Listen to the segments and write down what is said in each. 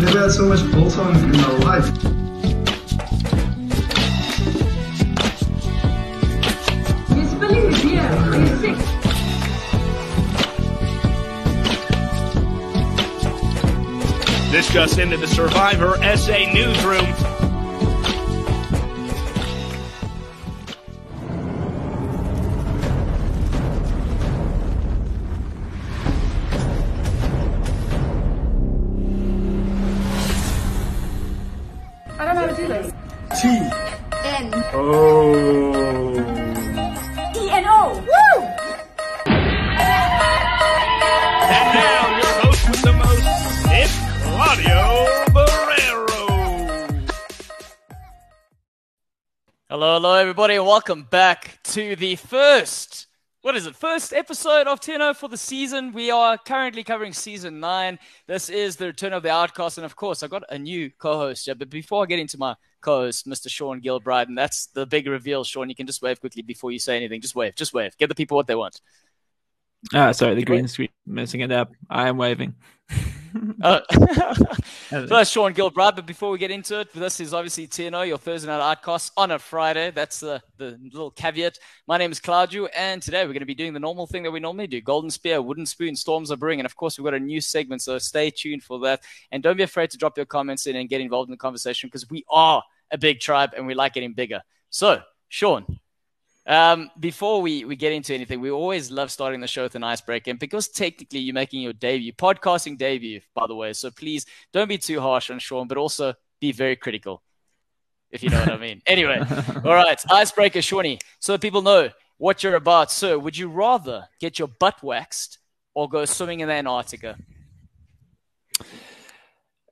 I've never had so much bolt on in my life. You're spilling the beer. Are sick? This just into the Survivor SA newsroom. Welcome back to the first, what is it, first episode of Tenno for the season. We are currently covering season nine. This is the return of the Outcast, and of course, I've got a new co-host. Yeah, but before I get into my co-host, Mr. Sean Gilbride, and that's the big reveal. Sean, you can just wave quickly before you say anything. Just wave, just wave. Give the people what they want. Ah, sorry, the green screen messing it up. I am waving. Uh, so that's Sean Gilbride, but before we get into it, this is obviously TNO, your Thursday night art outcast on a Friday. That's the, the little caveat. My name is Claudio, and today we're going to be doing the normal thing that we normally do Golden Spear, Wooden Spoon, Storms are Brewing. And of course, we've got a new segment, so stay tuned for that. And don't be afraid to drop your comments in and get involved in the conversation because we are a big tribe and we like getting bigger. So, Sean, um, before we, we get into anything, we always love starting the show with an icebreaker. And because technically you're making your debut, podcasting debut, by the way. So please don't be too harsh on Sean, but also be very critical, if you know what I mean. Anyway, all right, icebreaker, Shawnee. So people know what you're about. So would you rather get your butt waxed or go swimming in the Antarctica?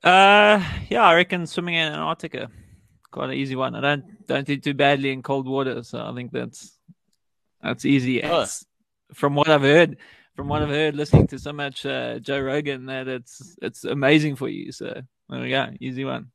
Uh, yeah, I reckon swimming in Antarctica, quite an easy one. I don't don't do too badly in cold water, so I think that's that's easy. Oh. It's- from what I've heard, from what I've heard, listening to so much uh, Joe Rogan, that it's it's amazing for you. So there we go, easy one.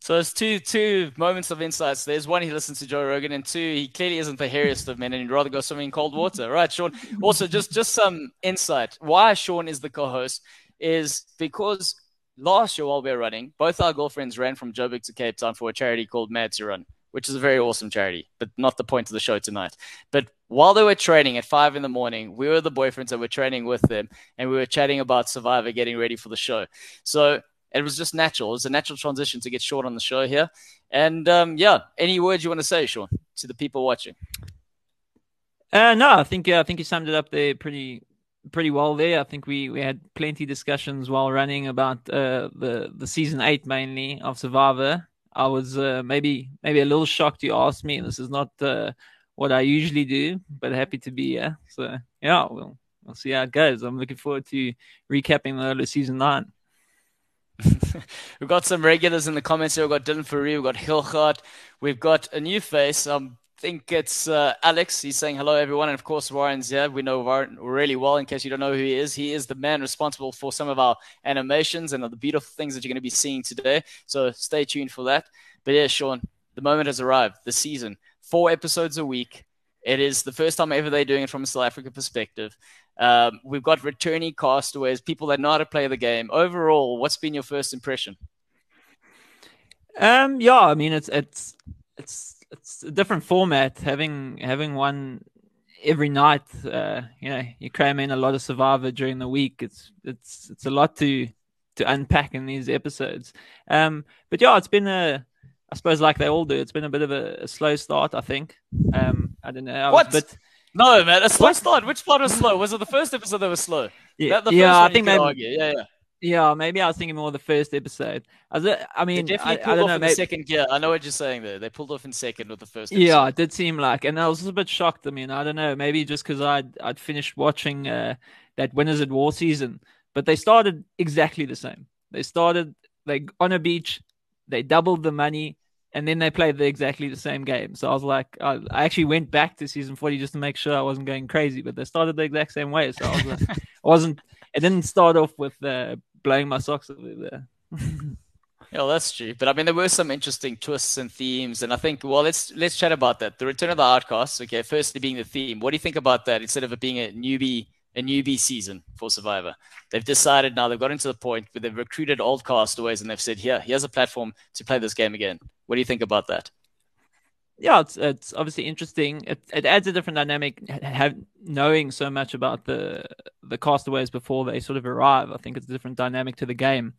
So there's two two moments of insights. There's one he listens to Joe Rogan, and two he clearly isn't the hairiest of men, and he'd rather go swimming in cold water. Right, Sean. Also, just just some insight. Why Sean is the co-host is because last year while we were running, both our girlfriends ran from Joburg to Cape Town for a charity called Mad to Run, which is a very awesome charity, but not the point of the show tonight. But while they were training at five in the morning, we were the boyfriends that were training with them, and we were chatting about Survivor, getting ready for the show. So it was just natural. It was a natural transition to get short on the show here. And um, yeah, any words you want to say, Sean, to the people watching? Uh, no, I think uh, I think you summed it up there pretty pretty well there. I think we, we had plenty discussions while running about uh, the the season eight mainly of Survivor. I was uh, maybe maybe a little shocked you asked me. This is not uh, what I usually do, but happy to be here. So yeah, we'll we'll see how it goes. I'm looking forward to recapping the early season nine. We've got some regulars in the comments here. We've got Dylan Faree, we've got Hilgard, we've got a new face. Um, I think it's uh, Alex. He's saying hello, everyone. And of course, Warren's here. We know Warren really well. In case you don't know who he is, he is the man responsible for some of our animations and the beautiful things that you're going to be seeing today. So stay tuned for that. But yeah, Sean, the moment has arrived. The season, four episodes a week. It is the first time ever they're doing it from a South Africa perspective. Um, we've got returning castaways, people that know how to play the game. Overall, what's been your first impression? Um, yeah, I mean it's it's it's it's a different format. Having having one every night, uh, you know, you cram in a lot of Survivor during the week. It's it's it's a lot to to unpack in these episodes. Um, but yeah, it's been a I suppose like they all do. It's been a bit of a, a slow start. I think. Um, I don't know. I What? a bit- No, man, a slow start. Which part was slow? Was it the first episode that was slow? yeah, That- the yeah, first I think argue. Yeah, yeah. Yeah, maybe I was thinking more of the first episode. I, was, I They mean, definitely I, pulled I don't off know. in maybe- the second gear. I know what you're saying there. They pulled off in second with the first. Episode. Yeah, it did seem like, and I was a bit shocked. I mean, I don't know, maybe just because I'd I'd finished watching uh, that Winners at War season, but they started exactly the same. They started like on a beach, they doubled the money, and then they played the exactly the same game. So I was like, I, I actually went back to season forty just to make sure I wasn't going crazy, but they started the exact same way. So I was, like, I wasn't. It didn't start off with uh, blowing my socks over there. Yeah, well, that's true. But I mean, there were some interesting twists and themes, and I think well, let's let's chat about that. The Return of the Outcasts. Okay, firstly being the theme. What do you think about that? Instead of it being a newbie a newbie season for Survivor. They've decided now they've gotten to the point where they've recruited old castaways and they've said, "Here, here's a platform to play this game again." What do you think about that? Yeah, it's it's obviously interesting. It it adds a different dynamic. Have knowing so much about the the castaways before they sort of arrive, I think it's a different dynamic to the game.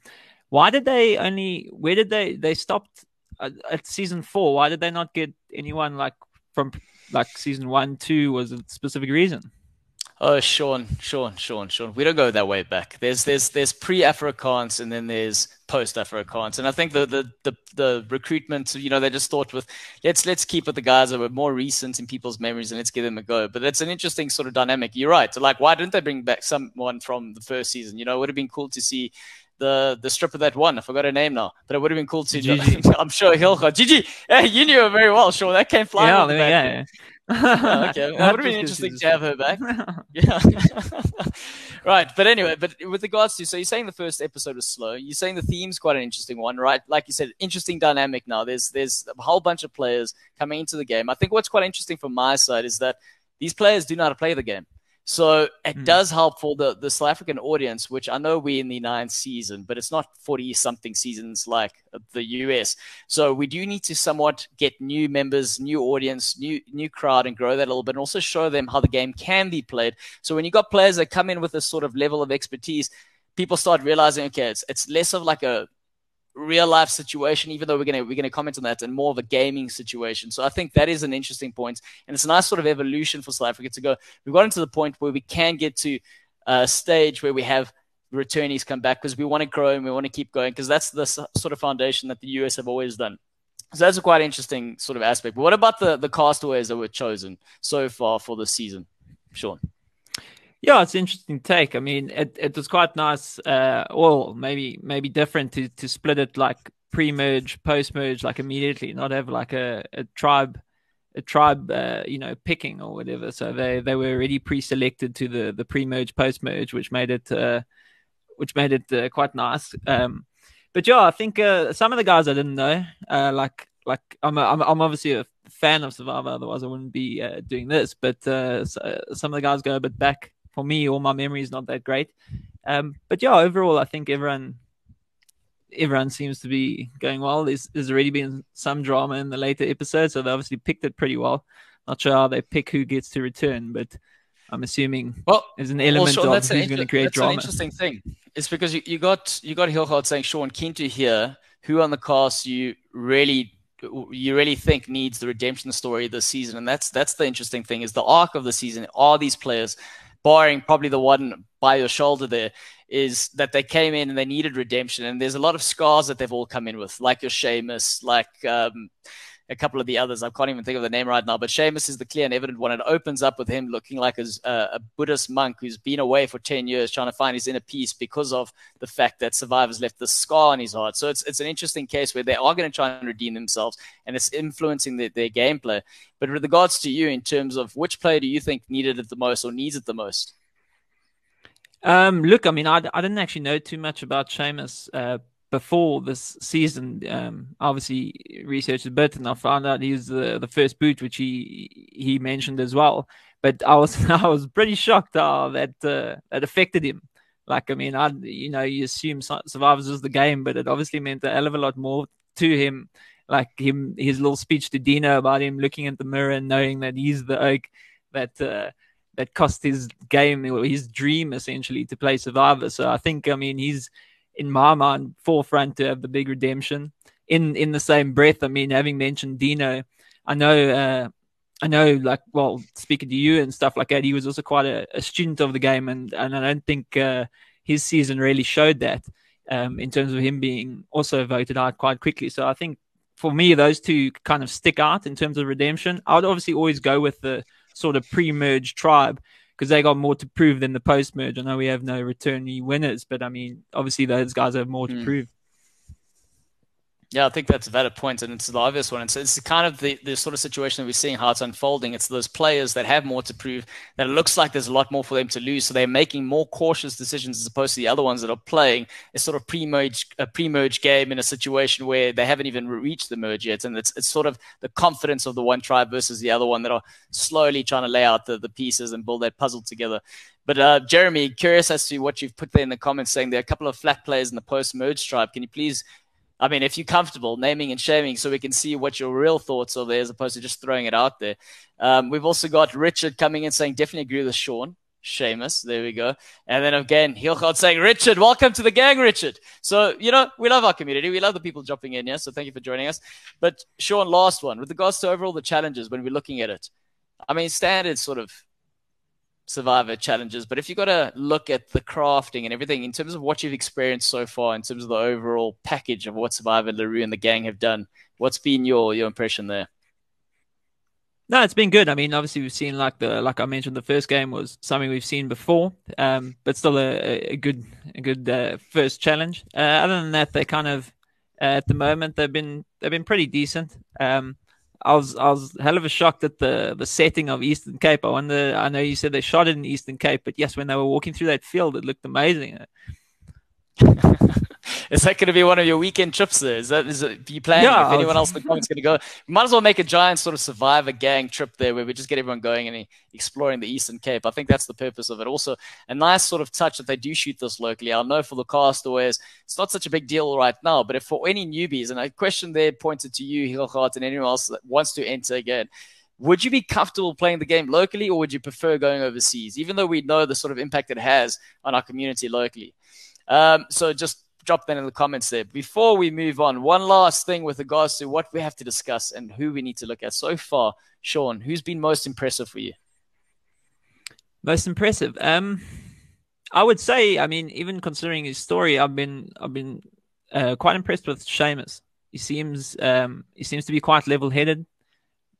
Why did they only? Where did they they stopped at, at season four? Why did they not get anyone like from like season one, two? Was a specific reason? Oh, Sean, Sean, Sean, Sean. We don't go that way back. There's there's there's pre-Afrikaans and then there's post-Afrikaans. And I think the, the the the recruitment, you know, they just thought with let's let's keep with the guys that were more recent in people's memories and let's give them a go. But it's an interesting sort of dynamic. You're right. Like, why didn't they bring back someone from the first season? You know, it would have been cool to see the the stripper that won. I forgot her name now, but it would have been cool to. Gigi. I'm sure Hilga. Gigi, hey, you knew her very well, Sean. That came flying. Yeah, yeah, yeah oh, okay, that would have been interesting to have her back. yeah, right. But anyway, but with regards to so you're saying the first episode was slow. You're saying the theme's quite an interesting one, right? Like you said, interesting dynamic. Now there's there's a whole bunch of players coming into the game. I think what's quite interesting from my side is that these players do know how to play the game. So it mm. does help for the, the South African audience, which I know we're in the ninth season, but it's not 40 something seasons like the US. So we do need to somewhat get new members, new audience, new new crowd and grow that a little bit and also show them how the game can be played. So when you've got players that come in with a sort of level of expertise, people start realizing, okay, it's, it's less of like a real life situation, even though we're gonna we're gonna comment on that, and more of a gaming situation. So I think that is an interesting point, and it's a nice sort of evolution for South Africa to go. We've gotten to the point where we can get to a stage where we have returnees come back because we want to grow and we want to keep going because that's the sort of foundation that the US have always done. So that's a quite interesting sort of aspect. But what about the the castaways that were chosen so far for the season, Sean? Yeah, it's interesting take. I mean, it, it was quite nice. Uh, well, maybe maybe different to, to split it like pre-merge, post-merge, like immediately, not have like a, a tribe, a tribe, uh, you know, picking or whatever. So they, they were already pre-selected to the the pre-merge, post-merge, which made it uh, which made it uh, quite nice. Um, but yeah, I think uh, some of the guys I didn't know, uh, like like I'm, a, I'm obviously a fan of Survivor, otherwise I wouldn't be uh, doing this. But uh, so, some of the guys go a bit back for me, all my memory is not that great. Um, but yeah, overall, I think everyone everyone seems to be going well. There's, there's already been some drama in the later episodes, so they obviously picked it pretty well. Not sure how they pick who gets to return, but I'm assuming well, there's an element well, Sean, of who's going to create that's drama. That's an interesting thing. It's because you, you got you got Hilgard saying, Sean, keen to hear who on the cast you really you really think needs the redemption story this season, and that's that's the interesting thing is the arc of the season. Are these players barring probably the one by your shoulder there, is that they came in and they needed redemption. And there's a lot of scars that they've all come in with, like your Seamus, like um, a couple of the others. I can't even think of the name right now, but Seamus is the clear and evident one. It opens up with him looking like a, a Buddhist monk who's been away for 10 years trying to find his inner peace because of the fact that survivors left the scar on his heart. So it's, it's an interesting case where they are going to try and redeem themselves and it's influencing the, their gameplay. But with regards to you, in terms of which player do you think needed it the most or needs it the most? Um, look, I mean, I, I didn't actually know too much about Seamus uh, before this season, um, obviously researched a bit, and I found out he was the, the first boot, which he he mentioned as well. But I was I was pretty shocked how that uh, that affected him. Like I mean, I you know you assume Survivors is the game, but it obviously meant a hell of a lot more to him. Like him, his little speech to Dino about him looking at the mirror and knowing that he's the oak that uh, that cost his game his dream essentially to play Survivor. So I think I mean he's in my mind, forefront to have the big redemption. In in the same breath, I mean, having mentioned Dino, I know, uh, I know, like, well, speaking to you and stuff like that, he was also quite a, a student of the game, and and I don't think uh, his season really showed that um, in terms of him being also voted out quite quickly. So I think for me, those two kind of stick out in terms of redemption. I would obviously always go with the sort of pre-merge tribe because they got more to prove than the post merge. I know we have no returnee winners, but I mean, obviously those guys have more to mm. prove. Yeah, I think that's a valid point, and it's the obvious one. It's, it's kind of the, the sort of situation that we're seeing how it's unfolding. It's those players that have more to prove, that it looks like there's a lot more for them to lose, so they're making more cautious decisions as opposed to the other ones that are playing a sort of pre-merge, a pre-merge game in a situation where they haven't even reached the merge yet, and it's, it's sort of the confidence of the one tribe versus the other one that are slowly trying to lay out the, the pieces and build that puzzle together. But uh, Jeremy, curious as to what you've put there in the comments, saying there are a couple of flat players in the post-merge tribe. Can you please I mean, if you're comfortable naming and shaming, so we can see what your real thoughts are there, as opposed to just throwing it out there. Um, we've also got Richard coming in saying definitely agree with Sean. Seamus, there we go. And then again, Hilgard saying, Richard, welcome to the gang, Richard. So, you know, we love our community. We love the people jumping in here. So thank you for joining us. But Sean, last one, with regards to overall the challenges when we're looking at it. I mean, standard sort of survivor challenges but if you've got to look at the crafting and everything in terms of what you've experienced so far in terms of the overall package of what survivor larue and the gang have done what's been your your impression there no, it's been good. I mean, obviously we've seen like the like I mentioned, the first game was something we've seen before, um, but still a, a good a good uh, first challenge. Uh, other than that, they kind of uh, at the moment they've been they've been pretty decent. Um, I was I was hell of a shocked at the the setting of Eastern Cape. I wonder. I know you said they shot it in Eastern Cape, but yes, when they were walking through that field, it looked amazing. is that going to be one of your weekend trips there? Is that is it, you planning? Yeah, if anyone else in the comments going to go, we might as well make a giant sort of survivor gang trip there where we just get everyone going and exploring the Eastern Cape. I think that's the purpose of it. Also, a nice sort of touch that they do shoot this locally. I know for the castaways, it's not such a big deal right now, but if for any newbies, and a question there pointed to you, Hilgard, and anyone else that wants to enter again, would you be comfortable playing the game locally or would you prefer going overseas, even though we know the sort of impact it has on our community locally? Um, so just drop that in the comments there. Before we move on, one last thing with regards to what we have to discuss and who we need to look at so far. Sean, who's been most impressive for you? Most impressive. Um, I would say, I mean, even considering his story, I've been, I've been uh, quite impressed with Seamus. He seems, um, he seems to be quite level-headed,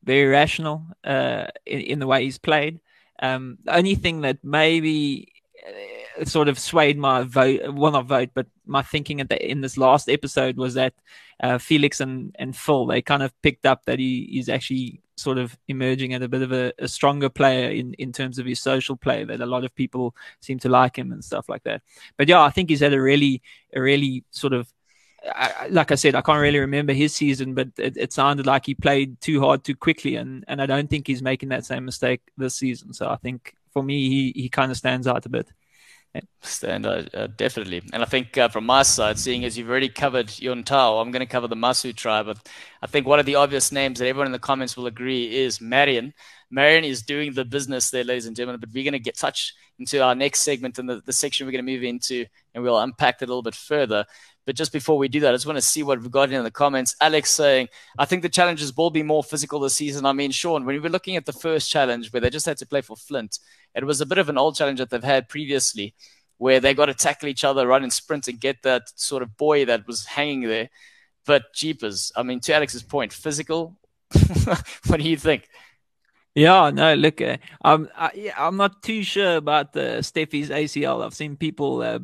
very rational uh, in, in the way he's played. Um, the only thing that maybe sort of swayed my vote, well, not vote, but my thinking at the, in this last episode was that uh, Felix and, and Phil, they kind of picked up that he is actually sort of emerging as a bit of a, a, stronger player in, in terms of his social play, that a lot of people seem to like him and stuff like that. But yeah, I think he's had a really, a really sort of I, like I said, I can't really remember his season, but it, it, sounded like he played too hard too quickly, and, and I don't think he's making that same mistake this season. So I think for me, he, he kind of stands out a bit. Stand uh, uh, definitely, and I think uh, from my side, seeing as you've already covered Yuntao, I'm going to cover the Masu tribe. But I think one of the obvious names that everyone in the comments will agree is Marion. Marion is doing the business there, ladies and gentlemen. But we're going to get touch into our next segment and the, the section we're going to move into, and we'll unpack it a little bit further. But just before we do that, I just want to see what we've got in the comments. Alex saying, I think the challenges will be more physical this season. I mean, Sean, when we were looking at the first challenge where they just had to play for Flint, it was a bit of an old challenge that they've had previously where they got to tackle each other, run and sprint and get that sort of boy that was hanging there. But jeepers, I mean, to Alex's point, physical. what do you think? Yeah, no, look, uh, I'm I, yeah, I'm not too sure about uh, Steffi's ACL. I've seen people uh,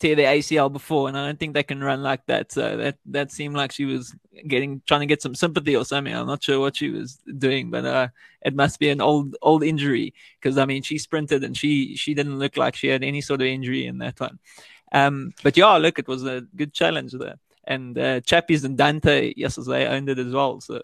tear their ACL before, and I don't think they can run like that. So that that seemed like she was getting trying to get some sympathy or something. I'm not sure what she was doing, but uh, it must be an old old injury because I mean she sprinted and she she didn't look like she had any sort of injury in that one. Um, but yeah, look, it was a good challenge there, and uh, Chappies and Dante yesterday owned it as well. So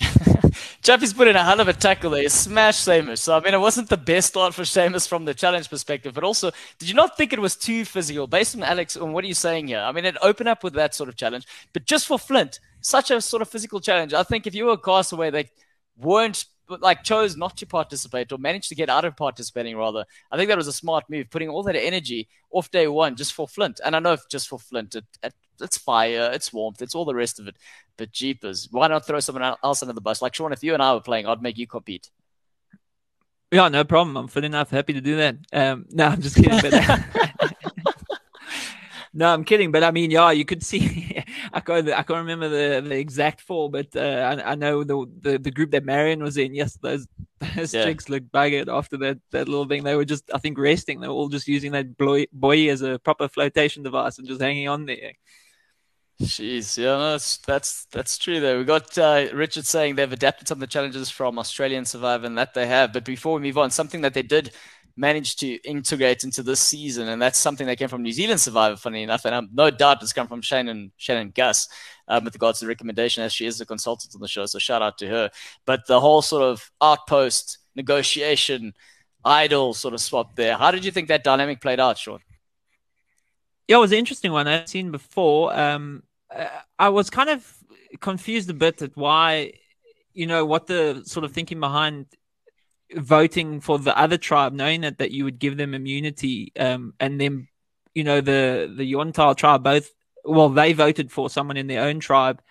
Jeffy's put in a hell of a tackle there. He smashed Seamus. So, I mean, it wasn't the best start for Seamus from the challenge perspective, but also, did you not think it was too physical? Based on Alex, on what are you saying here? I mean, it opened up with that sort of challenge, but just for Flint, such a sort of physical challenge. I think if you were a castaway, they weren't like chose not to participate or managed to get out of participating rather. I think that was a smart move, putting all that energy off day one just for Flint. And I know if just for Flint, it, it, it's fire, it's warmth, it's all the rest of it. But jeepers, why not throw someone else under the bus? Like Sean, if you and I were playing, I'd make you compete. Yeah, no problem. I'm fit enough, happy to do that. Um, no, I'm just kidding. But No, I'm kidding, but I mean, yeah, you could see. I can't, I can't remember the, the exact four, but uh, I, I, know the, the, the group that Marion was in. Yes, those those yeah. chicks looked buggered after that that little thing. They were just, I think, resting. They were all just using that buoy, buoy as a proper flotation device and just hanging on there. Jeez, yeah, no, that's that's that's true. Though we got uh, Richard saying they've adapted some of the challenges from Australian Survivor, and that they have. But before we move on, something that they did manage to integrate into this season, and that's something that came from New Zealand Survivor. Funny enough, and um, no doubt it's come from Shannon Shannon Gus um, with regards to the recommendation, as she is a consultant on the show. So shout out to her. But the whole sort of outpost negotiation, idol sort of swap there. How did you think that dynamic played out, Sean? Yeah, it was an interesting one I'd seen before. Um, uh, I was kind of confused a bit at why, you know, what the sort of thinking behind voting for the other tribe, knowing that, that you would give them immunity, um, and then, you know, the the Yontal tribe both, well, they voted for someone in their own tribe,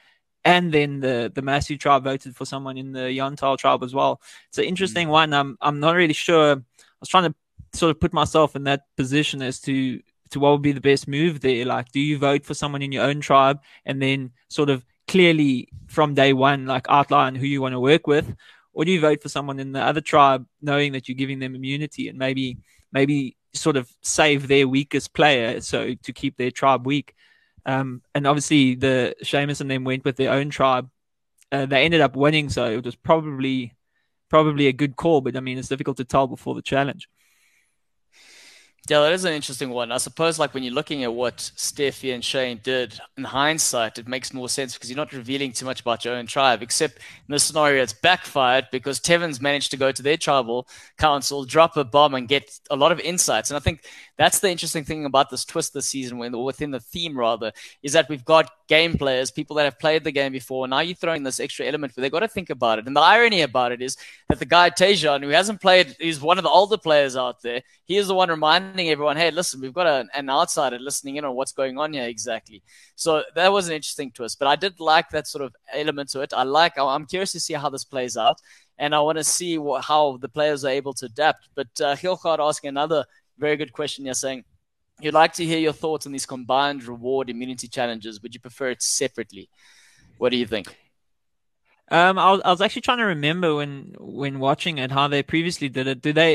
and then the the Masu tribe voted for someone in the Yontal tribe as well. It's an interesting mm. one. I'm I'm not really sure. I was trying to sort of put myself in that position as to to what would be the best move there. Like, do you vote for someone in your own tribe and then sort of clearly from day one, like outline who you want to work with, or do you vote for someone in the other tribe, knowing that you're giving them immunity and maybe maybe sort of save their weakest player, so to keep their tribe weak. Um, and obviously, the Seamus and them went with their own tribe. Uh, they ended up winning, so it was probably probably a good call. But I mean, it's difficult to tell before the challenge. Yeah, that is an interesting one. I suppose, like when you're looking at what Steffi and Shane did in hindsight, it makes more sense because you're not revealing too much about your own tribe. Except in this scenario, it's backfired because Tevens managed to go to their tribal council, drop a bomb, and get a lot of insights. And I think that's the interesting thing about this twist this season, within the theme rather, is that we've got game players, people that have played the game before. Now you're throwing this extra element, but they've got to think about it. And the irony about it is that the guy Tajon, who hasn't played, he's one of the older players out there. He is the one reminding everyone, "Hey, listen, we've got a, an outsider listening in on what's going on here exactly." So that was an interesting twist. But I did like that sort of element to it. I like. I'm curious to see how this plays out and I want to see what, how the players are able to adapt. But uh, Hilgard asking another very good question You're saying you'd like to hear your thoughts on these combined reward immunity challenges. Would you prefer it separately? What do you think? Um, I was, I was actually trying to remember when when watching it how they previously did it. Do they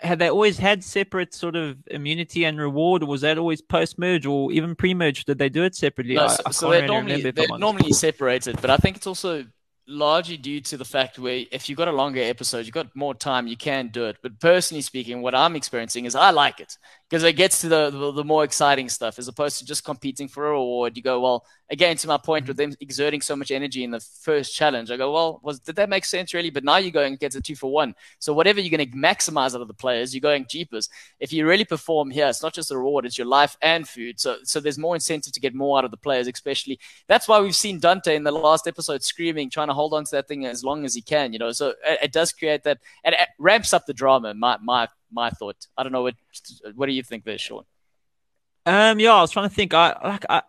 had they always had separate sort of immunity and reward, or was that always post merge or even pre merge? Did they do it separately? No, so, I, I so they're normally they're normally separated, but I think it's also largely due to the fact where if you've got a longer episode, you've got more time, you can do it. But personally speaking, what I'm experiencing is I like it because it gets to the, the, the more exciting stuff as opposed to just competing for a reward. You go, well, again, to my point mm-hmm. with them exerting so much energy in the first challenge, I go, well, was did that make sense really? But now you're going to get a two for one. So whatever you're going to maximize out of the players, you're going jeepers. If you really perform here, it's not just a reward, it's your life and food. So so there's more incentive to get more out of the players, especially that's why we've seen Dante in the last episode screaming, trying to hold on to that thing as long as he can, you know. So it, it does create that and it ramps up the drama, my my my thought. I don't know what what do you think there, Sean? Um, yeah, I was trying to think. I like I,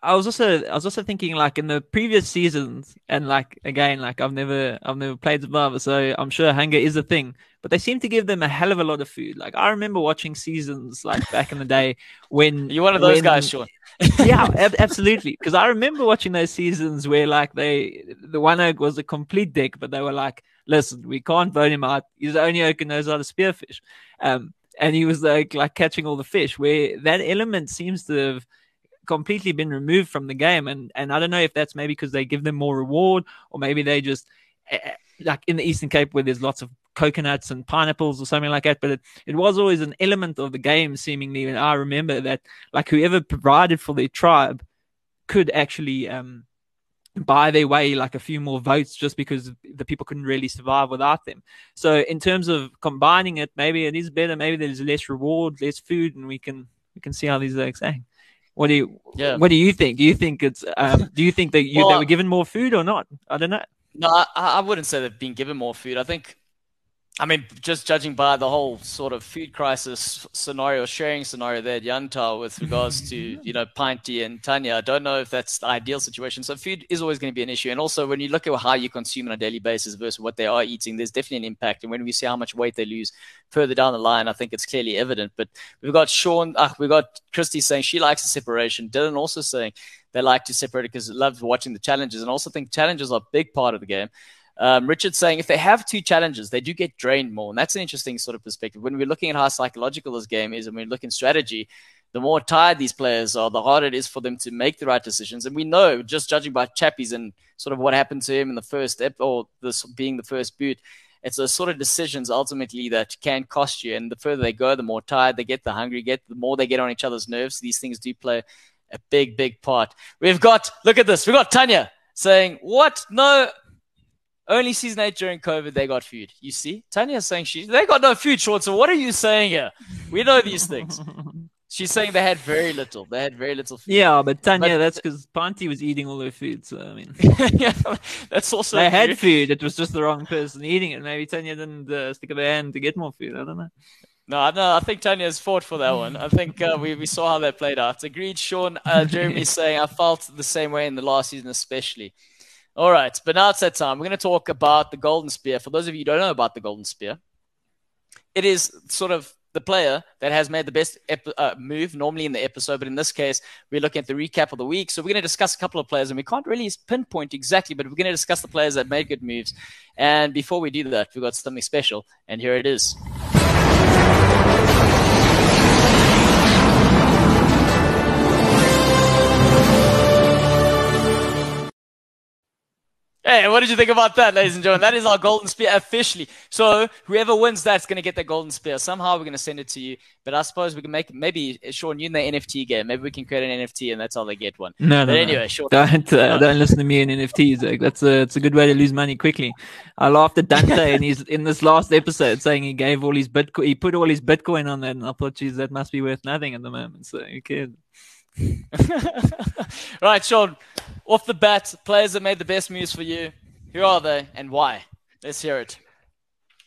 I was also I was also thinking like in the previous seasons, and like again, like I've never I've never played Survivor, so I'm sure hunger is a thing. But they seem to give them a hell of a lot of food. Like I remember watching seasons like back in the day when you're one of those when, guys, Sean. yeah, ab- absolutely. Because I remember watching those seasons where like they the one oak was a complete dick, but they were like, listen, we can't vote him out. He's the only oak knows how to spearfish. Um, and he was like like catching all the fish. Where that element seems to have completely been removed from the game, and and I don't know if that's maybe because they give them more reward, or maybe they just eh, eh, like in the Eastern Cape where there's lots of coconuts and pineapples or something like that. But it, it was always an element of the game, seemingly. And I remember that like whoever provided for their tribe could actually um, buy their way like a few more votes just because the people couldn't really survive without them. So in terms of combining it, maybe it is better. Maybe there's less reward, less food, and we can we can see how these are going. What do you yeah. What do you think? Do you think it's um, Do you think that you well, they were given more food or not? I don't know. No, I, I wouldn't say they've been given more food. I think I mean, just judging by the whole sort of food crisis scenario, sharing scenario there at Yunta with regards to, you know, Pinty and Tanya, I don't know if that's the ideal situation. So food is always going to be an issue. And also when you look at how you consume on a daily basis versus what they are eating, there's definitely an impact. And when we see how much weight they lose further down the line, I think it's clearly evident. But we've got Sean, uh, we've got Christy saying she likes the separation. Dylan also saying they like to separate it because they love watching the challenges and also think challenges are a big part of the game. Um, Richard saying if they have two challenges, they do get drained more, and that's an interesting sort of perspective. When we're looking at how psychological this game is, and we're looking strategy, the more tired these players are, the harder it is for them to make the right decisions. And we know, just judging by Chappies and sort of what happened to him in the first ep- or this being the first boot, it's those sort of decisions ultimately that can cost you. And the further they go, the more tired they get, the hungry get, the more they get on each other's nerves. These things do play a big, big part. We've got, look at this, we've got Tanya saying, What? No, only season eight during COVID, they got food. You see, Tanya saying she they got no food, short. So what are you saying here? We know these things. She's saying they had very little. They had very little food. Yeah, but Tanya, But- that's because Pinty was eating all her food. So I mean, yeah, that's also they had food. It was just the wrong person eating it. Maybe Tanya didn't uh, stick up her hand to get more food. I don't know. No, no, I think Tanya's fought for that one. I think uh, we, we saw how that played out. Agreed, Sean. Uh, Jeremy's saying I felt the same way in the last season, especially. All right, but now it's that time. We're going to talk about the Golden Spear. For those of you who don't know about the Golden Spear, it is sort of the player that has made the best ep- uh, move normally in the episode, but in this case, we're looking at the recap of the week. So we're going to discuss a couple of players, and we can't really pinpoint exactly, but we're going to discuss the players that made good moves. And before we do that, we've got something special, and here it is. Hey, what did you think about that, ladies and gentlemen? That is our golden spear officially. So whoever wins that's going to get the golden spear. Somehow we're going to send it to you. But I suppose we can make maybe Sean, you in the NFT game. Maybe we can create an NFT and that's how they get one. No, no. But no. anyway, Sean. Don't uh, don't listen to me in NFTs. Like, that's a it's a good way to lose money quickly. I laughed at Dante and he's in this last episode saying he gave all his Bitcoin, he put all his Bitcoin on that, and I thought, geez, that must be worth nothing at the moment. So who cares? right, Sean. Off the bat, players that made the best moves for you. Who are they and why? Let's hear it.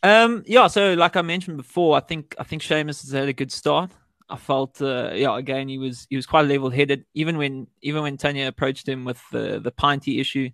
Um, yeah. So, like I mentioned before, I think I think Seamus has had a good start. I felt, uh, yeah, again he was he was quite level headed. Even when even when Tanya approached him with the the pinty issue,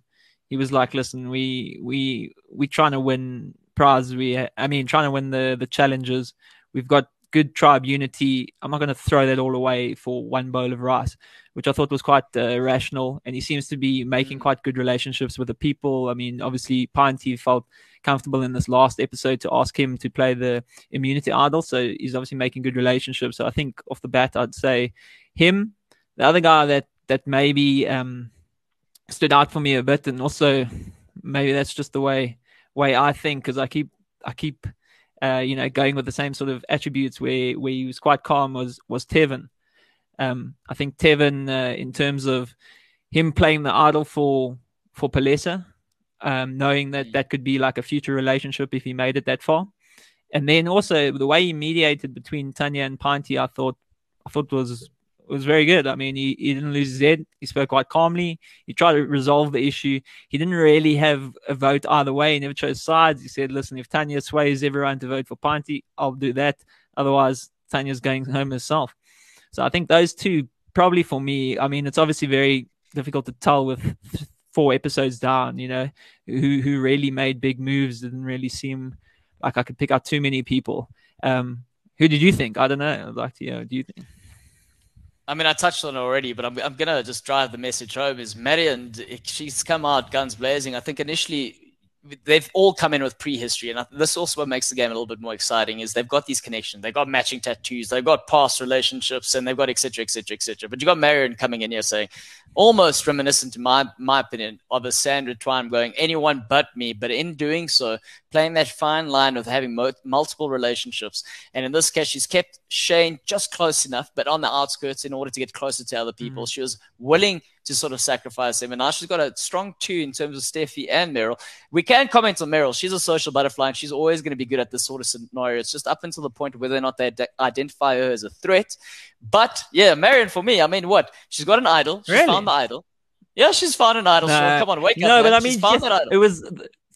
he was like, "Listen, we we we trying to win prizes. We I mean, trying to win the the challenges. We've got good tribe unity. I'm not going to throw that all away for one bowl of rice." Which I thought was quite uh, rational, and he seems to be making quite good relationships with the people. I mean, obviously, Pinty felt comfortable in this last episode to ask him to play the immunity idol. So he's obviously making good relationships. So I think off the bat, I'd say him. The other guy that that maybe um, stood out for me a bit, and also maybe that's just the way way I think because I keep I keep uh, you know going with the same sort of attributes where where he was quite calm was was Tevin. Um, I think Tevin uh, in terms of him playing the idol for for Palesa, um, knowing that that could be like a future relationship if he made it that far. And then also the way he mediated between Tanya and Pinty, I thought I thought was was very good. I mean, he, he didn't lose his head. He spoke quite calmly. He tried to resolve the issue. He didn't really have a vote either way. He never chose sides. He said, "Listen, if Tanya sways everyone to vote for Pinty, I'll do that. Otherwise, Tanya's going home herself." So I think those two probably for me. I mean, it's obviously very difficult to tell with four episodes down. You know, who who really made big moves didn't really seem like I could pick out too many people. Um, who did you think? I don't know. I'd like to, you know, do you think? I mean, I touched on it already, but I'm, I'm going to just drive the message home. Is Marion, she's come out guns blazing. I think initially they've all come in with prehistory, and this also what makes the game a little bit more exciting. Is they've got these connections, they've got matching tattoos, they've got past relationships, and they've got etc. etc. etc. But you've got Marion coming in here saying, almost reminiscent, in my my opinion, of a Sandra Twine going anyone but me. But in doing so, playing that fine line of having mo- multiple relationships, and in this case, she's kept Shane just close enough, but on the outskirts in order to get closer to other people. Mm. She was willing to sort of sacrifice him. And now she's got a strong two in terms of Steffi and Meryl. We can comment on Meryl. She's a social butterfly and she's always going to be good at this sort of scenario. It's just up until the point whether or not they de- identify her as a threat. But yeah, Marion for me, I mean, what? She's got an idol. She's Really? found idol. Yeah, she's found an idol. Sean. Come on, wake up. No, but man. I mean, yeah, it was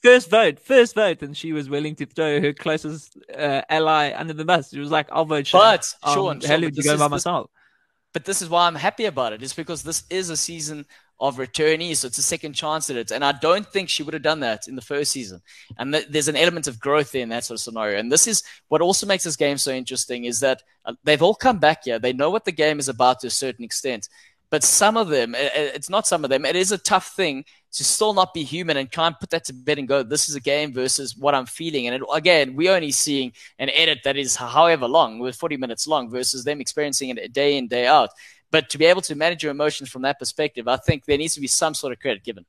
first vote, first vote, and she was willing to throw her closest uh, ally under the bus. She was like, "I'll vote." Shane. But, Um, Sean, Sean, hell you this go is- by myself? but this is why I'm happy about it. It's because this is a season of returnees, so it's a second chance at it. And I don't think she would have done that in the first season. And th- there's an element of growth there in that sort of scenario. And this is what also makes this game so interesting is that uh, they've all come back here. They know what the game is about to a certain extent. But some of them, it's not some of them, it is a tough thing to still not be human and and put that to bed and go, this is a game versus what I'm feeling. And it, again, we're only seeing an edit that is however long, with 40 minutes long, versus them experiencing it day in, day out. But to be able to manage your emotions from that perspective, I think there needs to be some sort of credit given.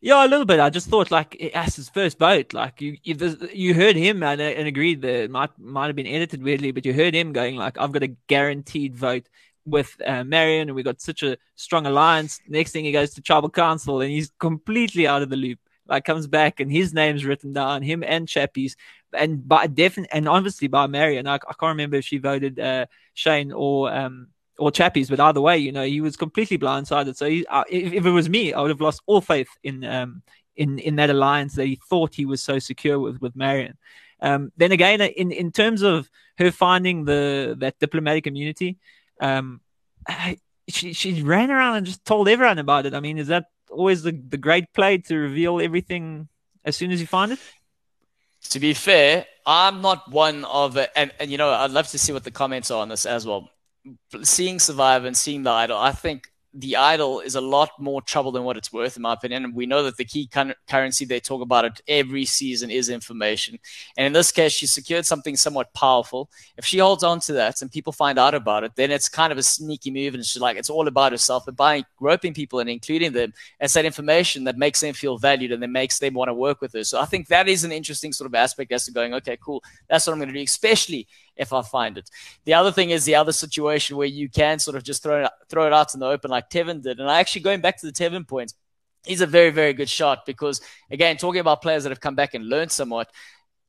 Yeah, a little bit. I just thought like as his first vote, like you you, you heard him and, and agreed that it might might have been edited weirdly, but you heard him going like, "I've got a guaranteed vote with uh, Marion, and we got such a strong alliance." Next thing he goes to tribal council, and he's completely out of the loop. Like comes back and his name's written down, him and Chappie's, and by definite and obviously by Marion. I, I can't remember if she voted uh, Shane or um or Chappies, but either way, you know, he was completely blindsided. So he, uh, if, if, it was me, I would have lost all faith in um, in in that alliance that he thought he was so secure with with Marion. Um, then again, in in terms of her finding the that diplomatic immunity, um, she she ran around and just told everyone about it. I mean, is that always the the great play to reveal everything as soon as you find it? To be fair, I'm not one of, and, and you know, I'd love to see what the comments are on this as well seeing Survivor and seeing the idol, I think the idol is a lot more trouble than what it's worth, in my opinion. And we know that the key currency they talk about it every season is information. And in this case, she secured something somewhat powerful. If she holds on to that and people find out about it, then it's kind of a sneaky move. And she's like, it's all about herself. But by groping people and including them, it's that information that makes them feel valued and that makes them want to work with her. So I think that is an interesting sort of aspect as to going, okay, cool, that's what I'm going to do, especially if I find it. The other thing is the other situation where you can sort of just throw it, throw it out in the open like Tevin did. And I actually going back to the Tevin point, he's a very, very good shot because again, talking about players that have come back and learned somewhat,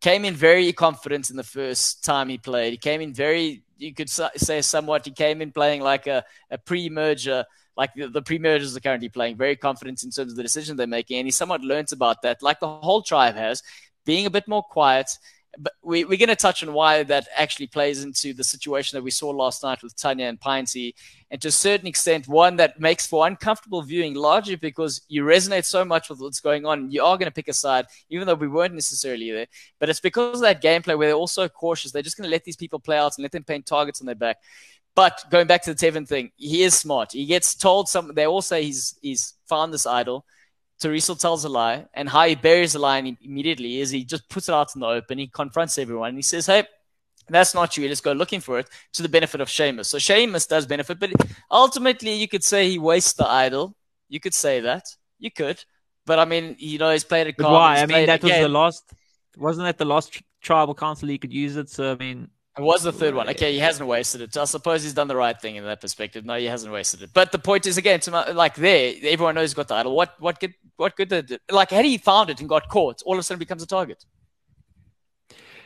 came in very confident in the first time he played. He came in very, you could say somewhat, he came in playing like a, a pre-merger like the, the pre-mergers are currently playing, very confident in terms of the decision they're making, and he somewhat learns about that, like the whole tribe has, being a bit more quiet, but we, we're going to touch on why that actually plays into the situation that we saw last night with Tanya and Pinty. And to a certain extent, one that makes for uncomfortable viewing, largely because you resonate so much with what's going on. You are going to pick a side, even though we weren't necessarily there. But it's because of that gameplay where they're also cautious. They're just going to let these people play out and let them paint targets on their back. But going back to the Tevin thing, he is smart. He gets told some. They all say he's he's found this idol Teresa tells a lie, and how he buries the lie immediately is he just puts it out in the open. He confronts everyone, and he says, "Hey, that's not true. Let's go looking for it to the benefit of Seamus." So Seamus does benefit, but ultimately, you could say he wastes the idol. You could say that. You could, but I mean, you know, he's played a it. Why? I mean, that was the last. Wasn't that the last tribal council he could use it? So I mean, it was the third one. Okay, he hasn't wasted it. I suppose he's done the right thing in that perspective. No, he hasn't wasted it. But the point is, again, my, like there, everyone knows he's got the idol. What, what good, what good did, like, had he found it and got caught, all of a sudden becomes a target.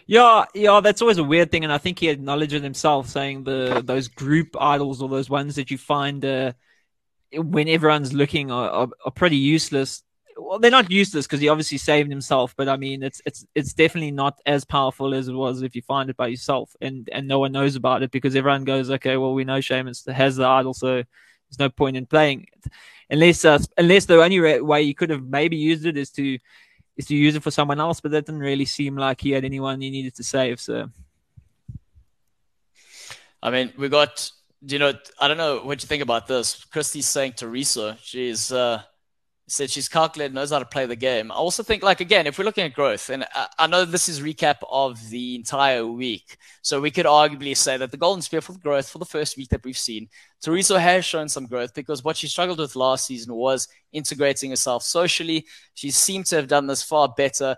Yeah, yeah, that's always a weird thing, and I think he acknowledged it himself, saying the those group idols or those ones that you find uh, when everyone's looking are, are, are pretty useless well, they're not useless because he obviously saved himself. But I mean, it's it's it's definitely not as powerful as it was if you find it by yourself, and and no one knows about it because everyone goes, okay, well, we know Seamus has the idol, so there's no point in playing it, unless uh, unless the only way you could have maybe used it is to is to use it for someone else. But that didn't really seem like he had anyone he needed to save. So, I mean, we got. You know, I don't know what you think about this. Christy's saying Teresa, she's uh, said she's calculated, knows how to play the game. I also think, like, again, if we're looking at growth, and I, I, know this is recap of the entire week, so we could arguably say that the Golden Spear for growth for the first week that we've seen, Teresa has shown some growth because what she struggled with last season was integrating herself socially. She seemed to have done this far better.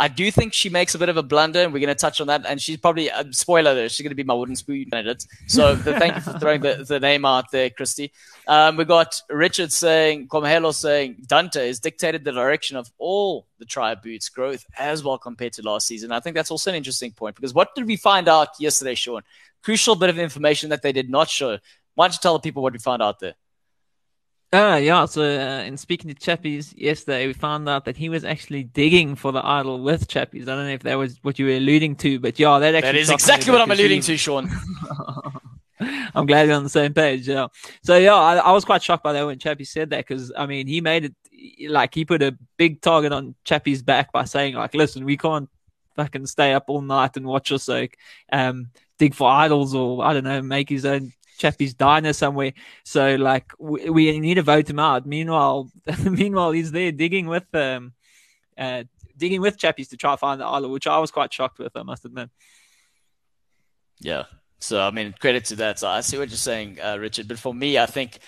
I do think she makes a bit of a blunder, and we're going to touch on that. And she's probably, uh, spoiler alert, she's going to be my wooden spoon candidate. So the, thank you for throwing the, the name out there, Christy. Um, we got Richard saying, Comhelo saying, Dante has dictated the direction of all the tribe boots growth as well compared to last season. I think that's also an interesting point because what did we find out yesterday, Sean? Crucial bit of information that they did not show. Why don't you tell the people what we found out there? Uh, yeah, so uh, in speaking to Chappies yesterday, we found out that he was actually digging for the idol with Chappies. I don't know if that was what you were alluding to, but yeah, that actually. That is exactly what I'm alluding to, Sean. I'm glad we're on the same page. Yeah. So yeah, I, I was quite shocked by that when Chappie said that because I mean he made it like he put a big target on Chappie's back by saying like, listen, we can't fucking stay up all night and watch your sake, um, dig for idols or I don't know, make his own Chappie's diner somewhere. So like we, we need to vote him out. Meanwhile, meanwhile he's there digging with um, uh, digging with Chappies to try find the island, which I was quite shocked with. I must admit. Yeah. So I mean, credit to that. So I see what you're saying, uh, Richard. But for me, I think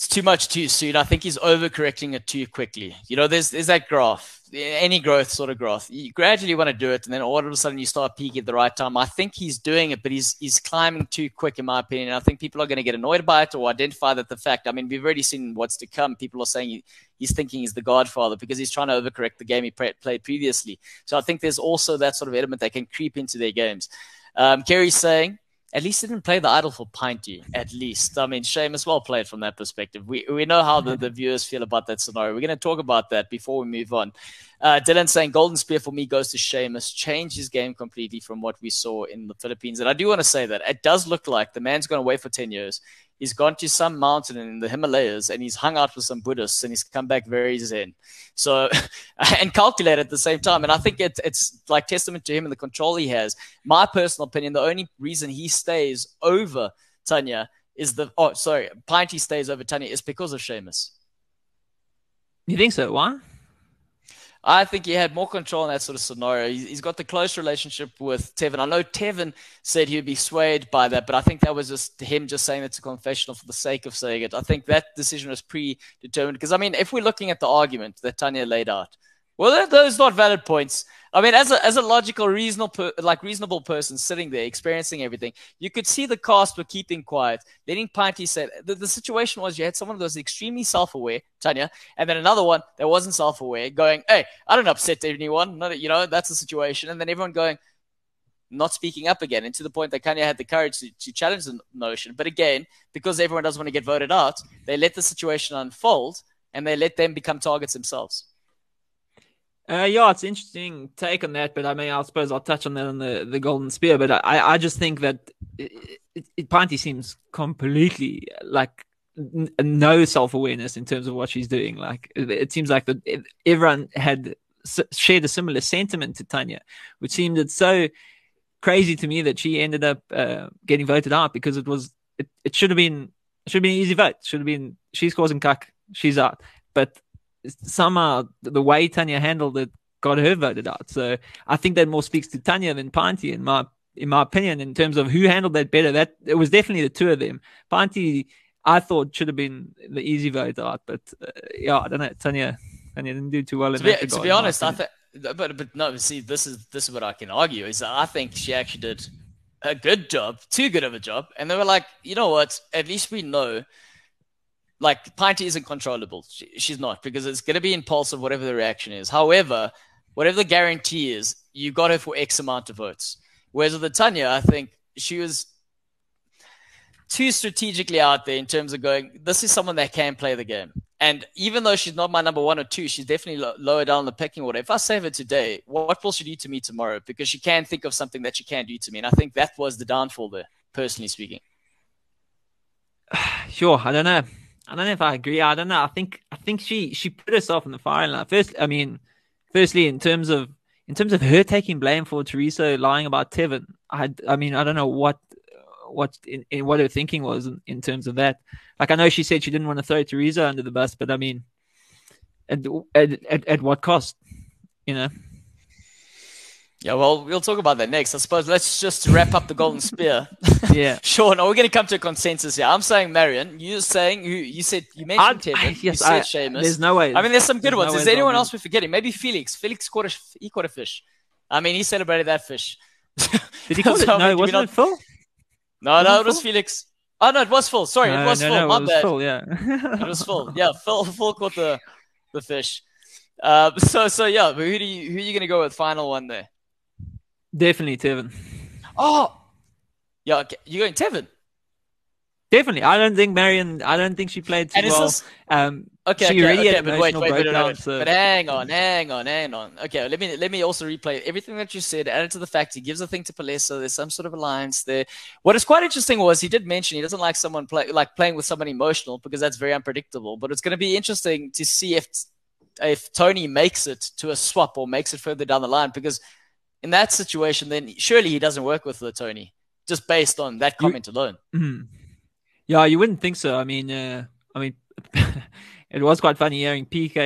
it's too much too soon. I think he's overcorrecting it too quickly. You know, there's there's that graph, any growth sort of growth. You gradually want to do it, and then all of a sudden you start peaking at the right time. I think he's doing it, but he's he's climbing too quick, in my opinion. I think people are going to get annoyed by it or identify that the fact. I mean, we've already seen what's to come. People are saying he, he's thinking he's the Godfather because he's trying to overcorrect the game he pre- played previously. So I think there's also that sort of element that can creep into their games. Um, Kerry's saying at least he didn't play the idol for Pinty. At least, I mean, Seamus well played from that perspective. We we know how the, the viewers feel about that scenario. We're going to talk about that before we move on. Uh, Dylan saying Golden Spear for me goes to Seamus. Changed his game completely from what we saw in the Philippines, and I do want to say that it does look like the man's going to wait for ten years. He's gone to some mountain in the Himalayas and he's hung out with some Buddhists and he's come back very zen. So, and calculate at the same time. And I think it, it's like testament to him and the control he has. My personal opinion, the only reason he stays over Tanya is the, oh, sorry, Pinty stays over Tanya is because of Seamus. You think so? Why? I think he had more control in that sort of scenario. He's got the close relationship with Tevin. I know Tevin said he'd be swayed by that, but I think that was just him just saying it's a confessional for the sake of saying it. I think that decision was predetermined because, I mean, if we're looking at the argument that Tanya laid out, well, those not valid points. I mean, as a as a logical, reasonable, like reasonable person sitting there experiencing everything, you could see the cast were keeping quiet, letting Pinty say the, the situation was you had someone that was extremely self-aware, Tanya, and then another one that wasn't self-aware, going, "Hey, I don't upset anyone, you know, that's the situation," and then everyone going, not speaking up again, and to the point that Tanya had the courage to, to challenge the notion. But again, because everyone doesn't want to get voted out, they let the situation unfold and they let them become targets themselves. Uh, yeah, it's interesting take on that, but I mean, I suppose I'll touch on that on the, the Golden Spear. But I, I just think that it, it, it seems completely like n- no self awareness in terms of what she's doing. Like it, it seems like that everyone had s- shared a similar sentiment to Tanya, which seemed it's so crazy to me that she ended up uh, getting voted out because it was it, it should have been should have been an easy vote. Should have been she's causing cuck, she's out. But somehow the way Tanya handled it got her voted out. So I think that more speaks to Tanya than Pinty in my in my opinion in terms of who handled that better. That it was definitely the two of them. Pinty, I thought should have been the easy vote out, but uh, yeah, I don't know. Tanya, Tanya didn't do too well. To be, to be honest, I think, but but no, see, this is this is what I can argue is I think she actually did a good job, too good of a job, and they were like, you know what? At least we know like Pinty isn't controllable. She, she's not because it's going to be impulsive, whatever the reaction is. However, whatever the guarantee is, you got her for X amount of votes. Whereas with the Tanya, I think she was too strategically out there in terms of going, this is someone that can play the game. And even though she's not my number one or two, she's definitely lo- lower down the pecking order. If I save her today, what will she do to me tomorrow? Because she can think of something that she can do to me. And I think that was the downfall there, personally speaking. Sure. I don't know. I don't know if I agree. I don't know. I think I think she she put herself in the firing line. First, I mean, firstly, in terms of in terms of her taking blame for Teresa lying about Tevin, I I mean, I don't know what what in, in what her thinking was in, in, terms of that. Like, I know she said she didn't want to throw Teresa under the bus, but I mean, at at at, at what cost? You know. Yeah, well, we'll talk about that next. I suppose let's just wrap up the golden spear. yeah. Sean, are we going to come to a consensus here? I'm saying Marion. You're saying you, you said you mentioned Tevin. Yes, you said I, Seamus. There's no way. I mean, there's some good there's ones. No Is anyone else we're forgetting? Maybe Felix. Felix caught a he caught a fish. I mean, he celebrated that fish. Did he call so, it? No, wasn't not... it full? No, no, it was Felix. Oh no, it was full. Sorry, no, it was no, full. No, My it was bad. full. Yeah, it was full. Yeah, full, full caught the the fish. Uh, so so yeah, but who do you who are you going to go with final one there? Definitely Tevin. Oh, yeah, okay. you going Tevin? Definitely. I don't think Marion. I don't think she played too well. Um, okay, she okay, already okay, had but wait, wait, wait, breakdown, wait, so... But hang on, hang on, hang on. Okay, let me let me also replay everything that you said. Added to the fact he gives a thing to Palesa. There's some sort of alliance there. What is quite interesting was he did mention he doesn't like someone play like playing with someone emotional because that's very unpredictable. But it's going to be interesting to see if if Tony makes it to a swap or makes it further down the line because in that situation, then surely he doesn't work with the Tony just based on that comment you, alone. Mm, Yeah, you wouldn't think so. I mean, uh, I mean, it was quite funny hearing PK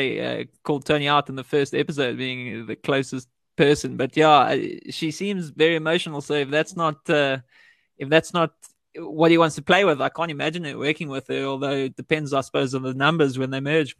uh, called Tony out in the first episode, being the closest person. But yeah, she seems very emotional. So if that's not, uh, if that's not what he wants to play with, I can't imagine it working with her. Although it depends, I suppose, on the numbers when they merge.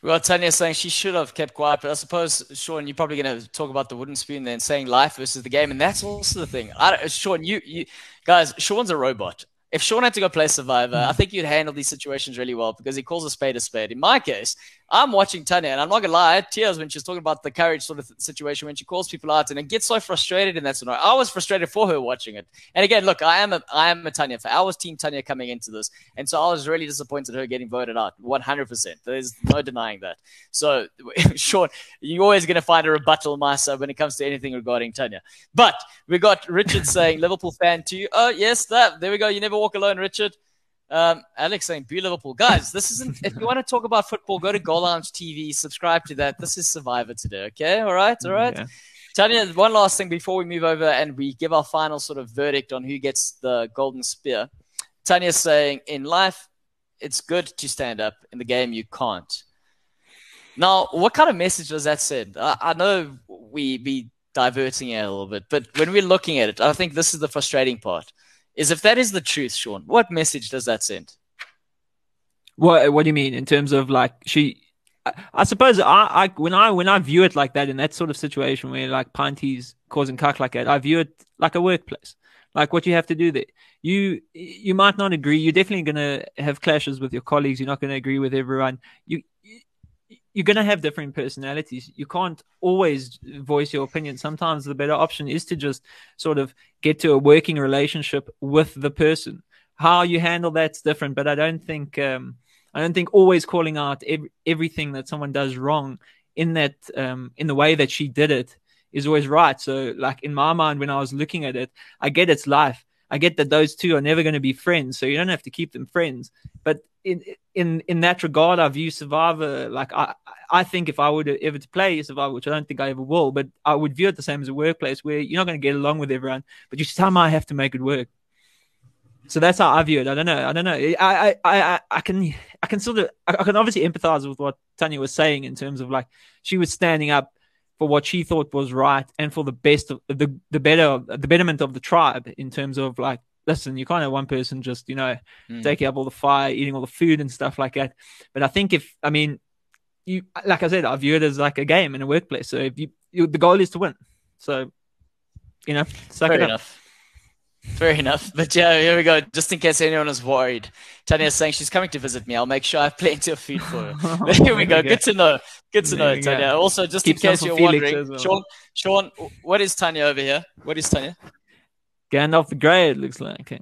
Well, Tanya saying she should have kept quiet, but I suppose, Sean, you're probably going to talk about the wooden spoon then, saying life versus the game, and that's also the thing. Sean, you, you guys, Sean's a robot if Sean had to go play Survivor, I think you'd handle these situations really well because he calls a spade a spade. In my case, I'm watching Tanya, and I'm not gonna lie, tears when she's talking about the courage sort of situation when she calls people out and it gets so frustrated in that scenario. I was frustrated for her watching it. And again, look, I am a I am a Tanya fan. I was team Tanya coming into this, and so I was really disappointed her getting voted out 100. percent There's no denying that. So, Sean, you're always gonna find a rebuttal, my side, when it comes to anything regarding Tanya. But we got Richard saying Liverpool fan too. Oh yes, that there we go. You never walk alone, Richard. Um, Alex saying, "Be Liverpool, guys. This isn't. if you want to talk about football, go to Goal Lounge TV. Subscribe to that. This is Survivor today. Okay, all right, all right." Yeah. Tanya, one last thing before we move over and we give our final sort of verdict on who gets the golden spear. Tanya's saying, "In life, it's good to stand up. In the game, you can't." Now, what kind of message does that send? I, I know we be diverting it a little bit, but when we're looking at it, I think this is the frustrating part is if that is the truth, Sean, what message does that send? What What do you mean in terms of like she? I, I suppose I, I when I when I view it like that in that sort of situation where like Pinty's causing cuck like that, I view it like a workplace, like what you have to do there. You you might not agree. You're definitely going to have clashes with your colleagues. You're not going to agree with everyone. You you're going to have different personalities. You can't always voice your opinion. Sometimes the better option is to just sort of get to a working relationship with the person. How you handle that's different, but I don't think um, I don't think always calling out every, everything that someone does wrong in that um, in the way that she did it is always right. So, like in my mind, when I was looking at it, I get it's life. I get that those two are never going to be friends, so you don't have to keep them friends. But in in in that regard, I view Survivor like I I think if I to ever to play Survivor, which I don't think I ever will, but I would view it the same as a workplace where you're not going to get along with everyone, but you somehow have to make it work. So that's how I view it. I don't know. I don't know. I I I, I can I can sort of I can obviously empathize with what Tanya was saying in terms of like she was standing up for what she thought was right and for the best of the the better the betterment of the tribe in terms of like listen you can't have one person just you know mm. taking up all the fire eating all the food and stuff like that but i think if i mean you like i said i view it as like a game in a workplace so if you, you the goal is to win so you know suck Fair it enough. up Fair enough. But yeah, here we go. Just in case anyone is worried, Tanya is saying she's coming to visit me. I'll make sure I have plenty of food for her. here we go. Good to know. Good to there know, Tanya. Go. Also, just Keep in case you're wondering, well. Sean, Sean, what is Tanya over here? What is Tanya? Gandalf the Grey, it looks like.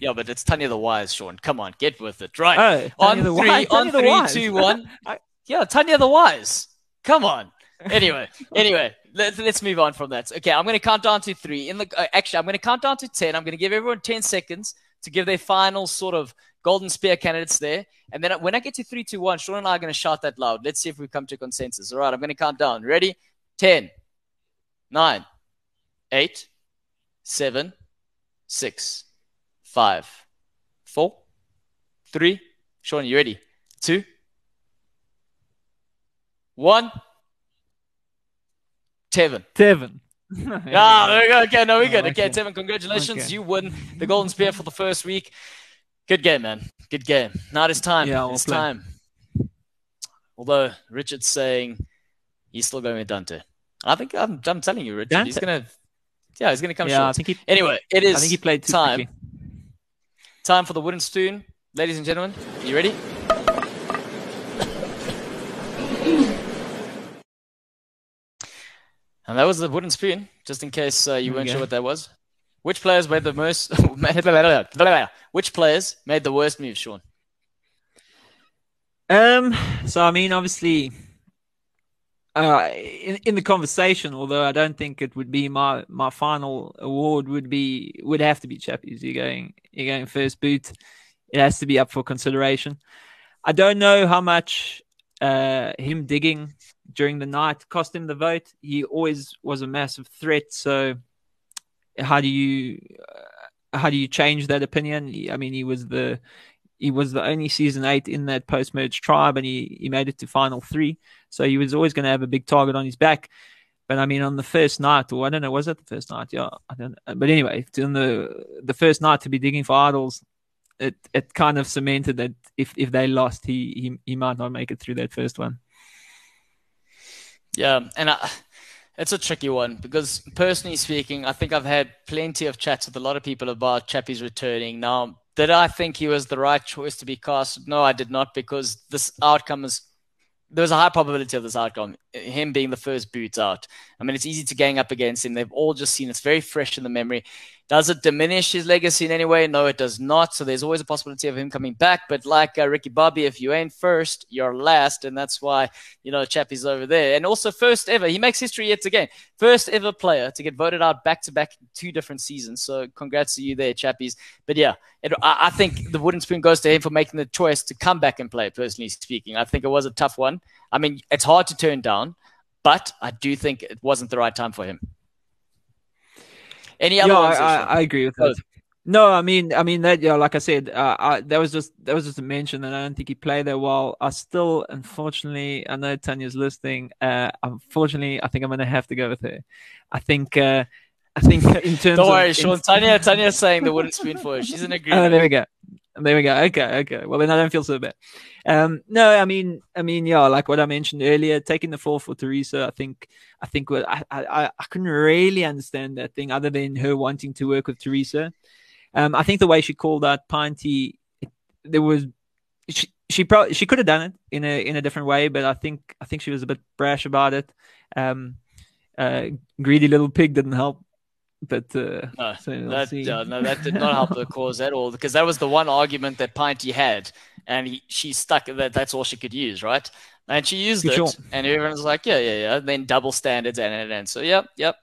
Yeah, but it's Tanya the Wise, Sean. Come on, get with it. Right. Oh, on three, on three, two, one. Yeah, Tanya the Wise. Come on. Anyway, anyway, let, us move on from that. Okay, I'm going to count down to three. In the uh, actually, I'm going to count down to ten. I'm going to give everyone ten seconds to give their final sort of golden spear candidates there. And then when I get to three, two, one, Sean and I are going to shout that loud. Let's see if we come to consensus. All right, I'm going to count down. Ready? Ten, nine, eight, seven, six, five, four, three. Sean, you ready? Two, one. Tevin. Tevin. ah, there we go. Okay, no, we're good. Okay, Tevin, congratulations. Okay. You win the Golden Spear for the first week. Good game, man. Good game. Now it's time. Yeah, it's play. time. Although Richard's saying he's still going with Dante. I think I'm, I'm telling you, Richard. Dante. He's gonna, yeah, he's gonna come yeah, short. I think he, anyway, it is. I think he played time. Quickly. Time for the wooden spoon, ladies and gentlemen. Are you ready? And that was the wooden spoon, just in case uh, you weren't sure what that was. Which players made the most? which players made the worst move, Sean? Um. So I mean, obviously, uh, in in the conversation, although I don't think it would be my my final award, would be would have to be Chappies. You're going you're going first boot. It has to be up for consideration. I don't know how much uh, him digging during the night cost him the vote. He always was a massive threat. So how do you? Uh, how do you change that opinion? I mean, he was the he was the only season eight in that post merge tribe, and he he made it to final three. So he was always going to have a big target on his back. But I mean, on the first night, or I don't know, was it the first night? Yeah, I don't. Know. But anyway, on the the first night to be digging for idols, it it kind of cemented that if if they lost, he he he might not make it through that first one. Yeah, and I, it's a tricky one because personally speaking, I think I've had plenty of chats with a lot of people about Chappie's returning. Now, did I think he was the right choice to be cast? No, I did not because this outcome is there was a high probability of this outcome, him being the first boot out. I mean, it's easy to gang up against him. They've all just seen it's very fresh in the memory. Does it diminish his legacy in any way? No, it does not. So there's always a possibility of him coming back. But like uh, Ricky Bobby, if you ain't first, you're last. And that's why, you know, Chappie's over there. And also, first ever, he makes history yet again. First ever player to get voted out back to back two different seasons. So congrats to you there, Chappies. But yeah, it, I, I think the wooden spoon goes to him for making the choice to come back and play, personally speaking. I think it was a tough one. I mean, it's hard to turn down, but I do think it wasn't the right time for him. Any other yeah, ones? I, I, agree with that. No, I mean, I mean that. Yeah, like I said, uh, I, that was just that was just a mention, and I don't think he played that well. I still, unfortunately, I know Tanya's listening. Uh, unfortunately, I think I'm going to have to go with her. I think. Uh, I think in terms. Of Don't worry, of, Sean. In... Tanya, Tanya's saying the wooden spoon for her. She's in agreement. Oh, there we go. There we go. Okay, okay. Well, then I don't feel so bad. Um, no, I mean, I mean, yeah, like what I mentioned earlier, taking the fall for Teresa. I think, I think, what I, I, I couldn't really understand that thing other than her wanting to work with Teresa. Um, I think the way she called out Pinty, there was she she probably she could have done it in a in a different way, but I think I think she was a bit brash about it. Um, uh, greedy little pig didn't help but uh, no, that, uh, no, that did not help the cause at all because that was the one argument that Pinty had, and he, she stuck that. That's all she could use, right? And she used it, and everyone's like, yeah, yeah, yeah. And then double standards, and and and so, yep, yep.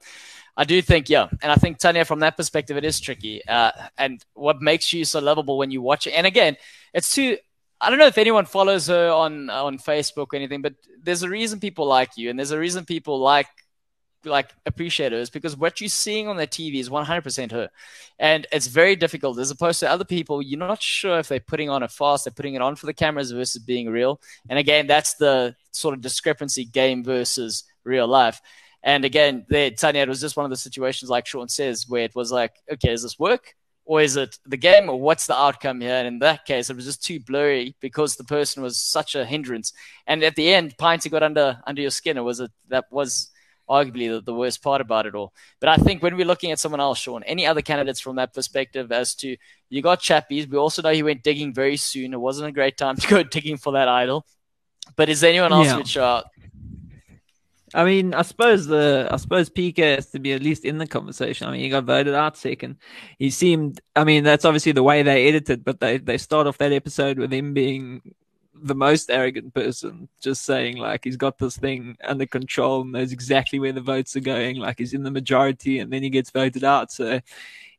I do think, yeah, and I think Tanya, from that perspective, it is tricky. Uh, and what makes you so lovable when you watch it, and again, it's too. I don't know if anyone follows her on on Facebook or anything, but there's a reason people like you, and there's a reason people like like appreciate her is because what you're seeing on their TV is 100% her, and it's very difficult as opposed to other people. You're not sure if they're putting on a fast, they're putting it on for the cameras versus being real. And again, that's the sort of discrepancy game versus real life. And again, there, Tanya, it was just one of the situations, like Sean says, where it was like, okay, does this work? Or is it the game, or what's the outcome here? And in that case, it was just too blurry because the person was such a hindrance. And at the end, Pinty got under under your skin. It was it that was arguably the, the, worst part about it all. But I think when we're looking at someone else, Sean, any other candidates from that perspective as to you got Chappies, we also know he went digging very soon. It wasn't a great time to go digging for that idol. But is there anyone else yeah. which uh I mean, I suppose the I suppose PK has to be at least in the conversation. I mean, he got voted out second. He seemed. I mean, that's obviously the way they edited, but they they start off that episode with him being the most arrogant person, just saying like he's got this thing under control and knows exactly where the votes are going, like he's in the majority, and then he gets voted out. So,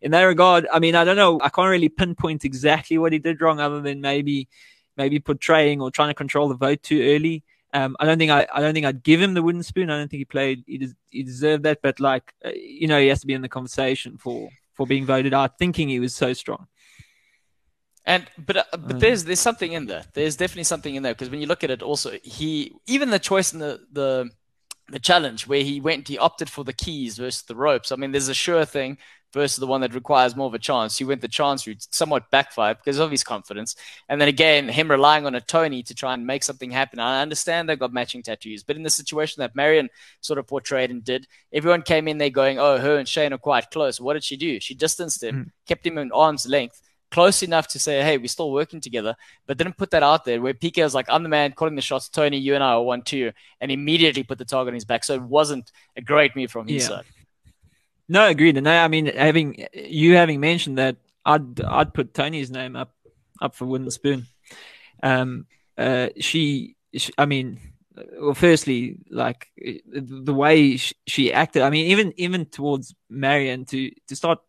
in that regard, I mean, I don't know, I can't really pinpoint exactly what he did wrong, other than maybe maybe portraying or trying to control the vote too early. Um, I don't think I, I don't think I'd give him the wooden spoon. I don't think he played. He, des- he deserved that, but like uh, you know, he has to be in the conversation for for being voted out, thinking he was so strong. And but uh, but mm. there's there's something in there. There's definitely something in there because when you look at it, also he even the choice in the the the challenge where he went he opted for the keys versus the ropes. I mean, there's a sure thing versus the one that requires more of a chance. He went the chance route, somewhat backfired because of his confidence. And then again, him relying on a Tony to try and make something happen. I understand they've got matching tattoos, but in the situation that Marion sort of portrayed and did, everyone came in there going, "Oh, her and Shane are quite close." What did she do? She distanced him, mm. kept him in arm's length close enough to say, hey, we're still working together, but didn't put that out there where PK was like, I'm the man calling the shots. Tony, you and I are one, two, and immediately put the target on his back. So it wasn't a great move from his yeah. side. No, agreed. And I mean, having you having mentioned that, I'd I'd put Tony's name up up for wooden spoon. Um, uh, she, she, I mean, well, firstly, like the way she acted. I mean, even even towards Marion to to start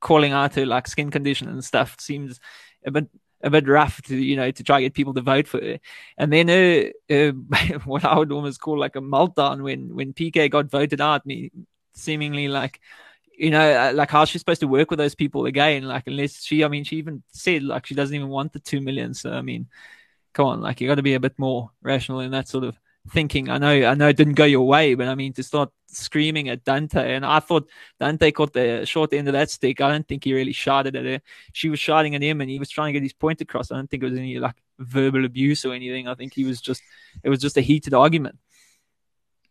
calling out her like skin condition and stuff seems a bit a bit rough to you know to try get people to vote for her. And then her, her what I would almost call like a meltdown when when PK got voted out, me seemingly like you know, uh, like how's she supposed to work with those people again? Like unless she, I mean, she even said like she doesn't even want the two million. So I mean, come on, like you got to be a bit more rational in that sort of thinking. I know, I know it didn't go your way, but I mean to start screaming at Dante, and I thought Dante caught the short end of that stick. I don't think he really shouted at her. She was shouting at him, and he was trying to get his point across. I don't think it was any like verbal abuse or anything. I think he was just, it was just a heated argument.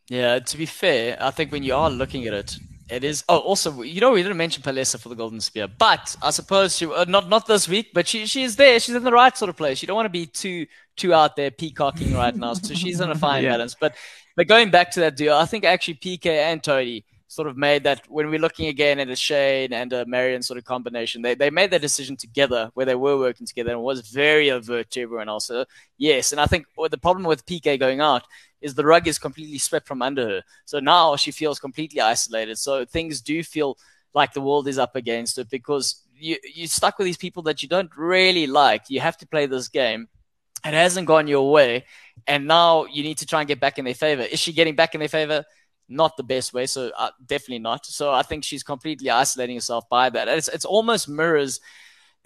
Yeah, to be fair, I think when you are looking at it, it is. Oh, also, you know, we didn't mention Palesa for the Golden Spear, but I suppose she uh, not not this week, but she she is there. She's in the right sort of place. You don't want to be too too out there peacocking right now, so she's in a fine yeah. balance. But but going back to that deal, I think actually PK and Tony sort of made that when we're looking again at a Shane and a Marion sort of combination, they, they made that decision together where they were working together and was very overt to everyone else. So, yes, and I think the problem with PK going out is the rug is completely swept from under her. So now she feels completely isolated. So things do feel like the world is up against it because you you're stuck with these people that you don't really like. You have to play this game. It hasn't gone your way, and now you need to try and get back in their favor. Is she getting back in their favor? Not the best way, so uh, definitely not. So I think she's completely isolating herself by that. It's it's almost mirrors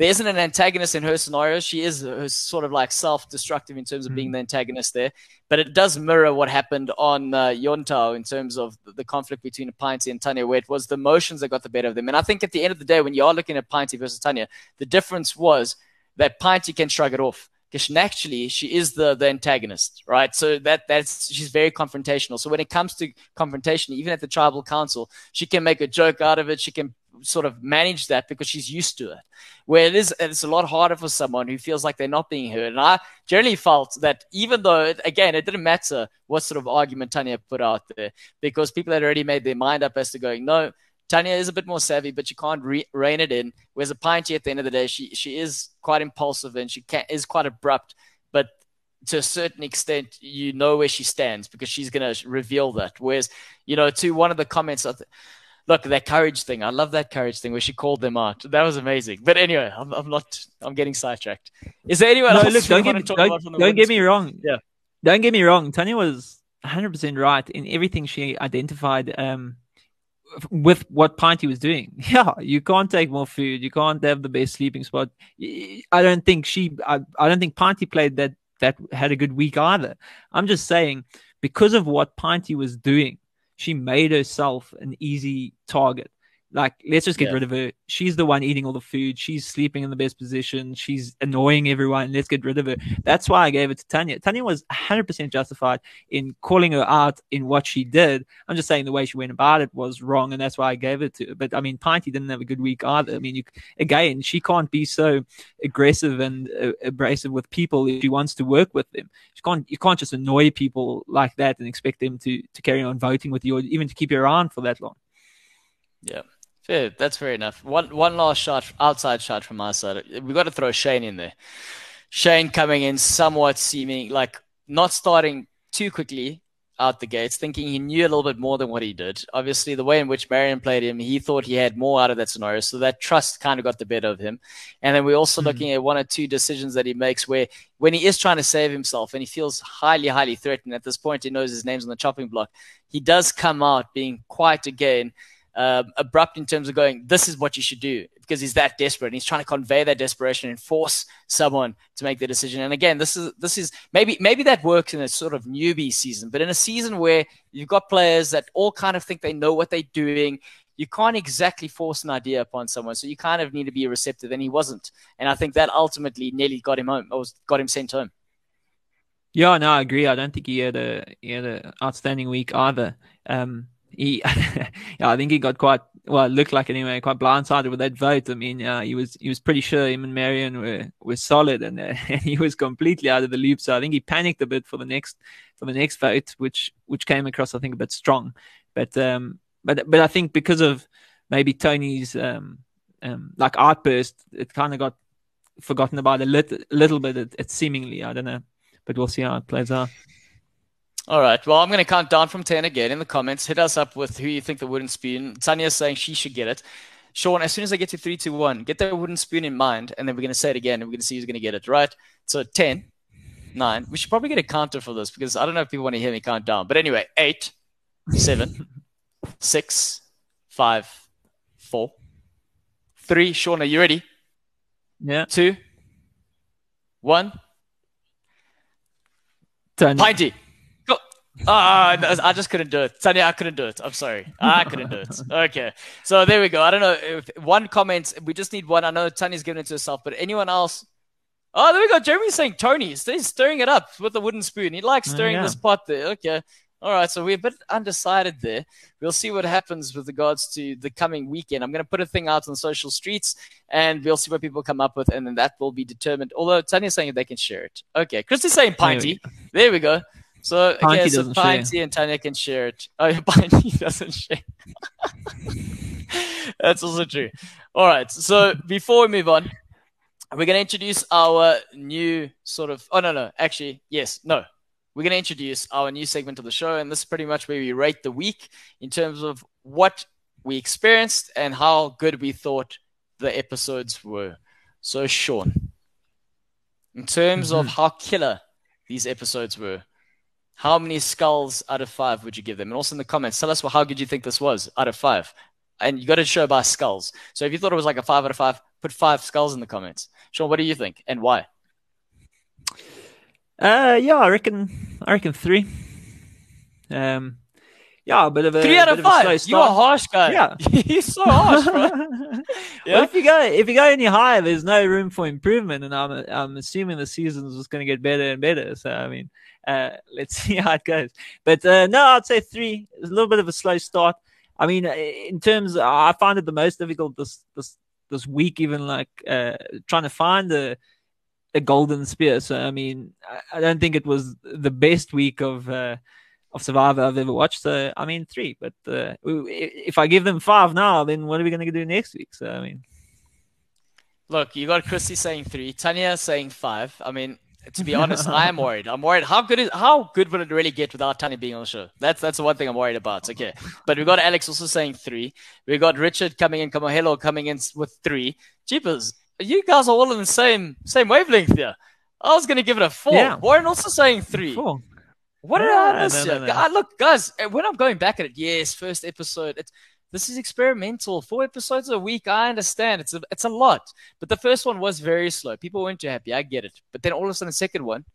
there isn't an antagonist in her scenario. She is uh, sort of like self-destructive in terms of mm. being hmm. the antagonist there, but it does mirror what happened on uh, Yontao in terms of the conflict between Pinty and Tanya, where it was the emotions that got the better of them. And I think at the end of the day, when you are looking at Pinty versus Tanya, the difference was that Pinty can shrug it off because naturally she is the the antagonist, right? So that that's she's very confrontational. So when it comes to confrontation, even at the tribal council, she can make a joke out of it. She can sort of manage that because she's used to it. Where it is, it's a lot harder for someone who feels like they're not being heard. And I generally felt that even though, again, it didn't matter what sort of argument Tanya put out there, because people had already made their mind up as to going, no, Tanya is a bit more savvy, but you can't re- rein it in. Whereas a Pinty, at the end of the day, she she is quite impulsive and she can, is quite abrupt. But to a certain extent, you know where she stands because she's going to reveal that. Whereas, you know, to one of the comments, look that courage thing. I love that courage thing where she called them out. That was amazing. But anyway, I'm, I'm not. I'm getting sidetracked. Is there anyone no, else? Look, don't get me, don't, don't get me wrong. Yeah, don't get me wrong. Tanya was 100 percent right in everything she identified. Um, with what Pinty was doing. Yeah, you can't take more food. You can't have the best sleeping spot. I don't think she. I, I don't think Pinty played that that had a good week either. I'm just saying because of what Pinty was doing she made herself an easy target. Like, let's just get yeah. rid of her. She's the one eating all the food. She's sleeping in the best position. She's annoying everyone. Let's get rid of her. That's why I gave it to Tanya. Tanya was 100% justified in calling her out in what she did. I'm just saying the way she went about it was wrong, and that's why I gave it to her. But I mean, Pinty didn't have a good week either. I mean, you, again, she can't be so aggressive and uh, abrasive with people if she wants to work with them. She can't. You can't just annoy people like that and expect them to to carry on voting with you, or even to keep you around for that long. Yeah. Fair, that's fair enough. One one last shot, outside shot from my side. We've got to throw Shane in there. Shane coming in somewhat seeming like not starting too quickly out the gates, thinking he knew a little bit more than what he did. Obviously, the way in which Marion played him, he thought he had more out of that scenario. So that trust kind of got the better of him. And then we're also mm-hmm. looking at one or two decisions that he makes where when he is trying to save himself and he feels highly, highly threatened at this point, he knows his name's on the chopping block. He does come out being quite again uh, abrupt in terms of going, this is what you should do because he's that desperate. And he's trying to convey that desperation and force someone to make the decision. And again, this is this is maybe maybe that works in a sort of newbie season, but in a season where you've got players that all kind of think they know what they're doing, you can't exactly force an idea upon someone. So you kind of need to be receptive, and he wasn't. And I think that ultimately nearly got him home, or got him sent home. Yeah, no, I agree. I don't think he had a he had an outstanding week either. Um, he, I think he got quite well. It looked like anyway, quite blindsided with that vote. I mean, uh, he was he was pretty sure him and Marion were were solid, and, uh, and he was completely out of the loop. So I think he panicked a bit for the next for the next vote, which which came across I think a bit strong. But um, but but I think because of maybe Tony's um, um like outburst, it kind of got forgotten about a little little bit. It, it seemingly I don't know, but we'll see how it plays out. All right. Well, I'm going to count down from 10 again in the comments. Hit us up with who you think the wooden spoon. Tanya's saying she should get it. Sean, as soon as I get to 3, 2, 1, get the wooden spoon in mind, and then we're going to say it again, and we're going to see who's going to get it, right? So 10, 9. We should probably get a counter for this because I don't know if people want to hear me count down. But anyway, 8, 7, 6, 5, four, three. Sean, are you ready? Yeah. Two, one. Tony. Pinty. Ah, no, I just couldn't do it. Tanya, I couldn't do it. I'm sorry. I couldn't do it. Okay. So there we go. I don't know if one comment. We just need one. I know Tanya's given it to herself, but anyone else? Oh, there we go. Jeremy's saying Tony. He's stirring it up with a wooden spoon. He likes Oh, stirring yeah. this pot there. Okay. All right. So we're a bit undecided there. We'll see what happens with regards to the coming weekend. I'm going to put a thing out on social streets and we'll see what people come up with. And then that will be determined. Although Tanya's saying they can share it. Okay. Christy's saying Pinty. There we go. So, okay, so share. Pinty and Tanya can share it. Oh, Pinty doesn't share. That's also true. All right. So before we move on, we're going to introduce our new sort of. Oh, no, no. Actually, yes. No. We're going to introduce our new segment of the show. And this is pretty much where we rate the week in terms of what we experienced and how good we thought the episodes were. So, Sean, in terms of mm-hmm. how killer these episodes were, how many skulls out of five would you give them? And also in the comments, tell us well, how good you think this was out of five. And you got to show by skulls. So if you thought it was like a five out of five, put five skulls in the comments. Sean, what do you think and why? Uh, yeah, I reckon. I reckon three. Um, yeah, a bit of a Three out of five. You're a harsh guy. Yeah. You're so harsh, bro. Well, if you go if you go any higher, there's no room for improvement, and I'm I'm assuming the season's just going to get better and better. So I mean, uh, let's see how it goes. But uh, no, I'd say three. It's a little bit of a slow start. I mean, uh, in terms, I find it the most difficult this this this week, even like uh, trying to find the a golden spear. So I mean, I, I don't think it was the best week of. Uh, of Survivor I've ever watched. So I mean three, but uh, if I give them five now, then what are we going to do next week? So I mean, Look, you got Christy saying three, Tanya saying five. I mean, to be honest, I am worried. I'm worried. How good is how good would it really get without Tanya being on the show? That's that's the one thing I'm worried about. Okay, but we got Alex also saying three. We got Richard coming in, Kamohelo coming in with three. Jeepers, you guys are all in the same same wavelength here. I was gonna give it a four. Yeah. Warren also saying three. four. What did No, I miss no, no, look, guys, uh, when I'm going back at it, yes, first episode, it's this is experimental. Four episodes a week, I understand. It's a it's a lot. But the first one was very slow. People weren't too happy. I get it. But then all of a sudden the second one,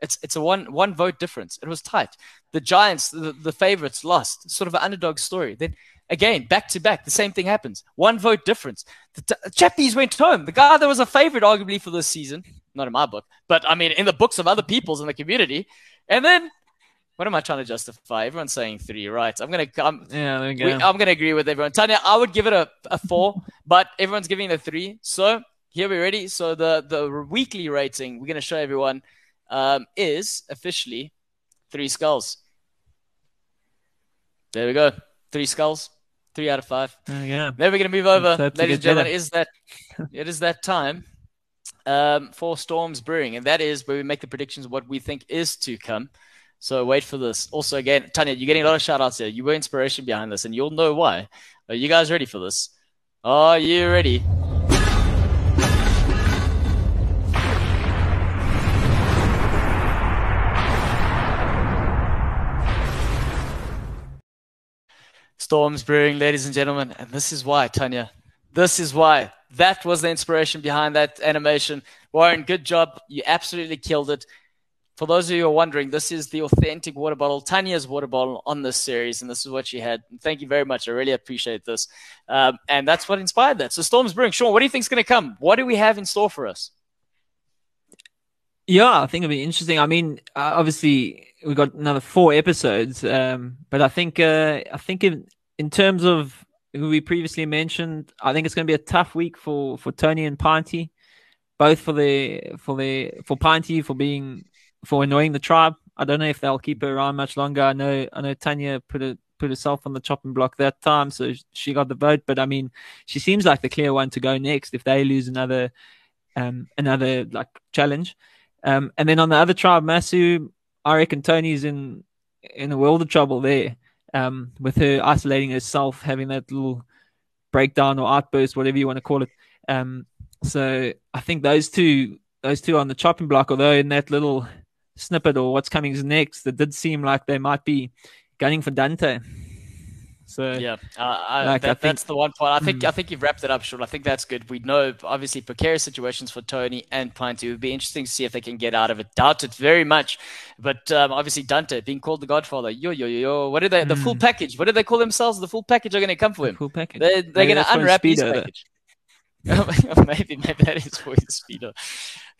it's it's a one one vote difference. It was tight. The Giants, the, the favorites, lost. Sort of an underdog story. Then again, back to back, the same thing happens. One vote difference. The t- Chappies went home. The guy that was a favorite arguably for this season, not in my book, but I mean in the books of other people's in the community. And then what am I trying to justify? Everyone's saying three, right? I'm gonna I'm, Yeah, there we we, go. I'm gonna agree with everyone. Tanya, I would give it a, a four, but everyone's giving it a three. So here we're ready. So the the weekly rating we're gonna show everyone um, is officially three skulls. There we go. Three skulls. Three out of five. we. Then we're going to move over, Let's hope to ladies and gentlemen. better. Is that it is that time um, for Storms Brewing, and that is where we make the predictions of what we think is to come. So wait for this. Also, again, Tanya, you're getting a lot of shout outs here. You were inspiration behind this, and you'll know why. Are you guys ready for this? Are you ready? Storms Brewing, ladies and gentlemen, and this is why, Tanya. This is why. That was the inspiration behind that animation. Warren, good job. You absolutely killed it. For those of you who are wondering, this is the authentic water bottle, Tanya's water bottle on this series, and this is what she had. Thank you very much. I really appreciate this. Um, and that's what inspired that. So, Storms Brewing, Sean, what do you think is going to come? What do we have in store for us? Yeah, I think it'll be interesting. I mean, uh, obviously we've got another four episodes, um, but I think uh, I think in in terms of who we previously mentioned, I think it's going to be a tough week for for Tony and Pinty, both for the for the for Pinty for being for annoying the tribe. I don't know if they'll keep her around much longer. I know I know Tanya put a put herself on the chopping block that time, so she got the vote. But I mean, she seems like the clear one to go next if they lose another um another like challenge. Um, and then on the other tribe, Masu, I reckon Tony's in in a world of trouble there. Um, with her isolating herself, having that little breakdown or outburst, whatever you want to call it. Um, so I think those two, those two on the chopping block, although in that little snippet or what's coming next, it did seem like they might be gunning for Dante. So Yeah, uh, I, Like, that, I think- that's the one point. I think Mm. I think you've wrapped it up, Sean. I think that's good. We know obviously precarious situations for Tony and Pinty. It would be interesting to see if they can get out of it. Doubt it very much, but um, obviously Dante being called the Godfather. Yo yo yo yo. What did they? The full Mm. package. What did they call themselves? The full package are going to come for him. full package. They're, they're going to that's for his unwrap his package. maybe maybe that is for his speedo.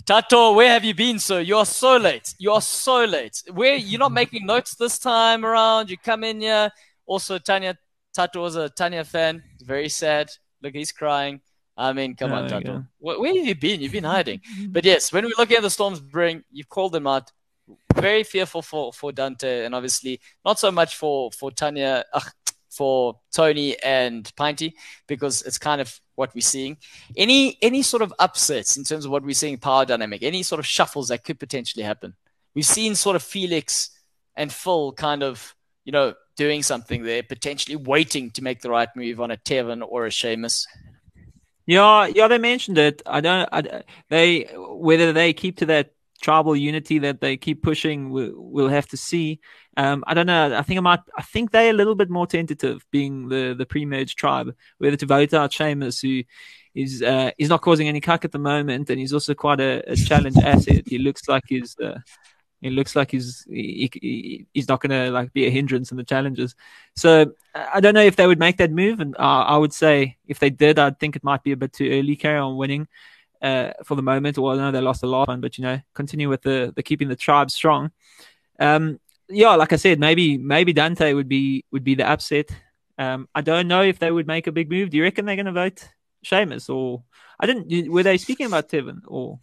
Tato, where have you been, sir? You are so late. You are so late. Where you're not making notes this time around. You come in here. Also, Tanya Tato was a Tanya fan. Very sad. Look, he's crying. I mean, come on, Tato. Where, where have you been? You've been hiding. But yes, when we're looking at the Storms brewing, you've called them out. Very fearful for, for Dante, and obviously not so much for for Tanya, for Tony and Pinty, because it's kind of what we're seeing. Any any sort of upsets in terms of what we're seeing power dynamic, any sort of shuffles that could potentially happen. We've seen sort of Felix and Phil kind of, you know, doing something there, potentially waiting to make the right move on a Tevin or a Seamus. Yeah, yeah, they mentioned it. I don't. I, they whether they keep to that tribal unity that they keep pushing, we'll, we'll have to see. Um, I don't know. I think I might. I think they're a little bit more tentative, being the the pre-merge tribe, whether to vote out Seamus, who is uh, he's not causing any cuck at the moment, and he's also quite a, a challenge asset. He looks like he's. Uh, he looks like he's he, he, he's not going to like be a hindrance in the challenges. So I I don't know if they would make that move, and uh, I would say if they did, I'd think it might be a bit too early. Carry on winning uh, for the moment. Well, I know they lost last one, but you know, continue with the the keeping the tribe strong. Um, yeah, like I said, maybe maybe Dante would be would be the upset. Um, I don't know if they would make a big move. Do you reckon they're going to vote Seamus or I didn't? Were they speaking about Tevin or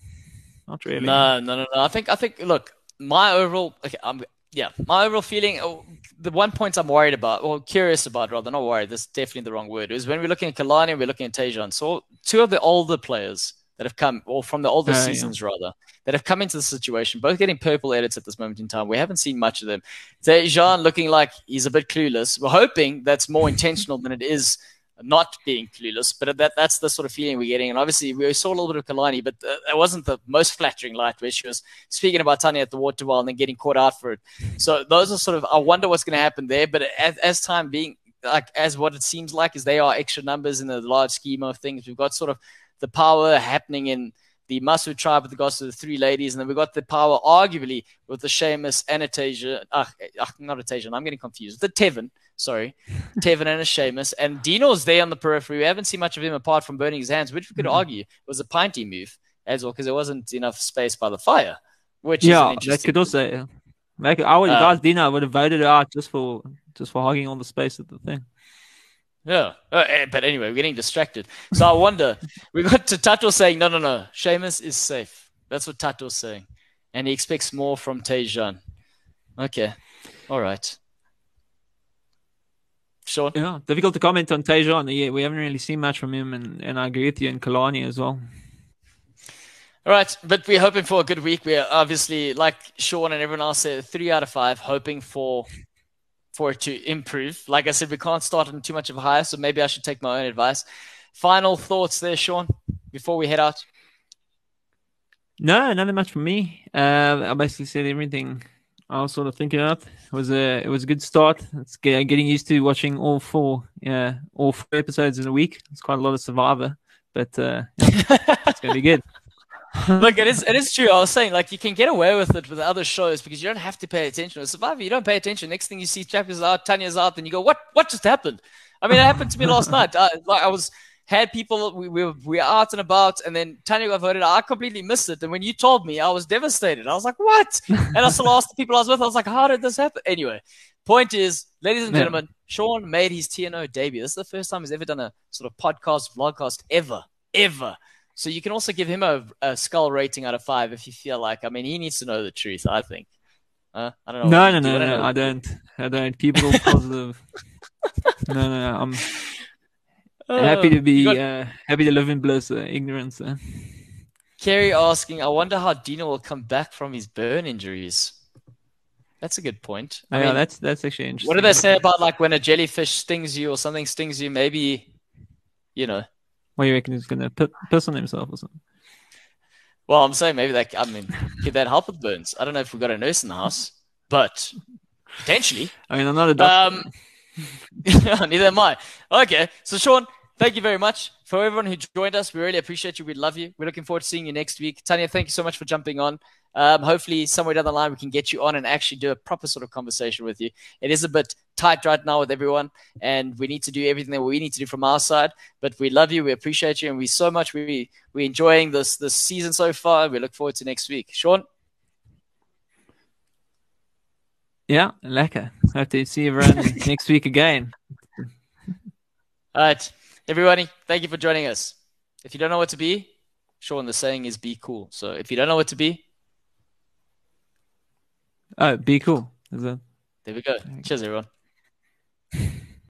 not really? No, no, no, no. I think I think look, my overall okay, um, yeah, my overall feeling oh, the one point I'm worried about or curious about rather, not worried, that's definitely the wrong word, is when we're looking at Kalani we're looking at Tejan. So two of the older players that have come or from the older yeah. seasons rather, that have come into the situation, both getting purple edits at this moment in time. We haven't seen much of them. Tejan looking like he's a bit clueless. We're hoping that's more intentional than it is not being clueless, but that that's the sort of feeling we're getting. And obviously, we saw a little bit of Kalani, but uh, it wasn't the most flattering light where she was speaking about Tanya at the water well and then getting caught out for it. So those are sort of, I wonder what's going to happen there. But as, as time being, like, as what it seems like is they are extra numbers in the large scheme of things. We've got sort of the power happening in the Masu tribe with regards to the three ladies, and then we've got the power, arguably, with the Seamus and Atasia. Uh, uh, not Atasia, I'm getting confused. The Tevin, sorry. Tevin and a Seamus. And Dino's there on the periphery. We haven't seen much of him apart from burning his hands, which we could Mhm. argue was a pinty move as well, because there wasn't enough space by the fire. Which is yeah, that interesting could also. Like I would, Uh, guys, Dino would have voted out just for just for hogging all the space at the thing. Yeah, uh, eh, but anyway, we're getting distracted. So I wonder. we got to Tato saying, "No, no, no. Seamus is safe." That's what Tato's saying, and he expects more from Tejan. Okay, all right. Sean, Yeah, difficult to comment on Tejan. Yeah, we haven't really seen much from him, and, and I agree with you and Kalani as well. all right, but we're hoping for a good week. We're obviously, like Sean and everyone else said, three out of five, hoping for for it to improve. Like I said, we can't start on too much of a high, so maybe I should take my own advice. Final thoughts there, Sean, before we head out. No, nothing much from me. Uh, I basically said everything I was sort of thinking of. It was a it was a good start. It's ge- getting used to watching all four, yeah, all four episodes in a week. It's quite a lot of Survivor, but uh, yeah, it's gonna be good. Look, it is it is true. I was saying like you can get away with it with other shows because you don't have to pay attention. With Survivor, you don't pay attention. Next thing you see, Chappies out, Tanya's out, and you go, "What? What just happened?" I mean, it happened to me last night. I, like I was had people we, we, were, we were out and about, and then Tanya got voted. I completely missed it, and when you told me, I was devastated. I was like, "What?" And I still asked the people I was with. I was like, "How did this happen?" Anyway, point is, ladies and Yeah. gentlemen, Sean made his TNO debut. This is the first time he's ever done a sort of podcast, vlogcast ever, ever. So you can also give him a, a skull rating out of five if you feel like. I mean, he needs to know the truth. I think. Uh, I don't know. No, no, you no, no. I don't. I don't. Keep it all positive. no, no, no. I'm happy to Oh, be got uh, happy to live in bliss, uh, ignorance. Uh. Kerry asking, I wonder how Dino will come back from his burn injuries. That's a good point. I Oh, yeah, mean, that's that's actually interesting. what do they say about like when a jellyfish stings you or something stings you? Maybe, you know. What do you reckon he's gonna pi- piss on himself or something? Well, I'm saying maybe that. I mean, could that help with burns? I don't know if we've got a nurse in the house, but potentially. I mean, I'm not a doctor. Um, Neither am I. Okay, so Sean, thank you very much for everyone who joined us. We really appreciate you. We love you. We're looking forward to seeing you next week. Tanya, thank you so much for jumping on. Um, hopefully, somewhere down the line, we can get you on and actually do a proper sort of conversation with you. It is a bit tight right now with everyone, and we need to do everything that we need to do from our side. But we love you, we appreciate you, and we so much we we enjoying this this season so far. We look forward to next week. Sean. Yeah, lekker. Hope to see everyone next week again. All right, everybody, thank you for joining us. If you don't know what to be, Sean, the saying is be cool. So if you don't know what to be, Oh, be cool. There we go. Cheers, everyone.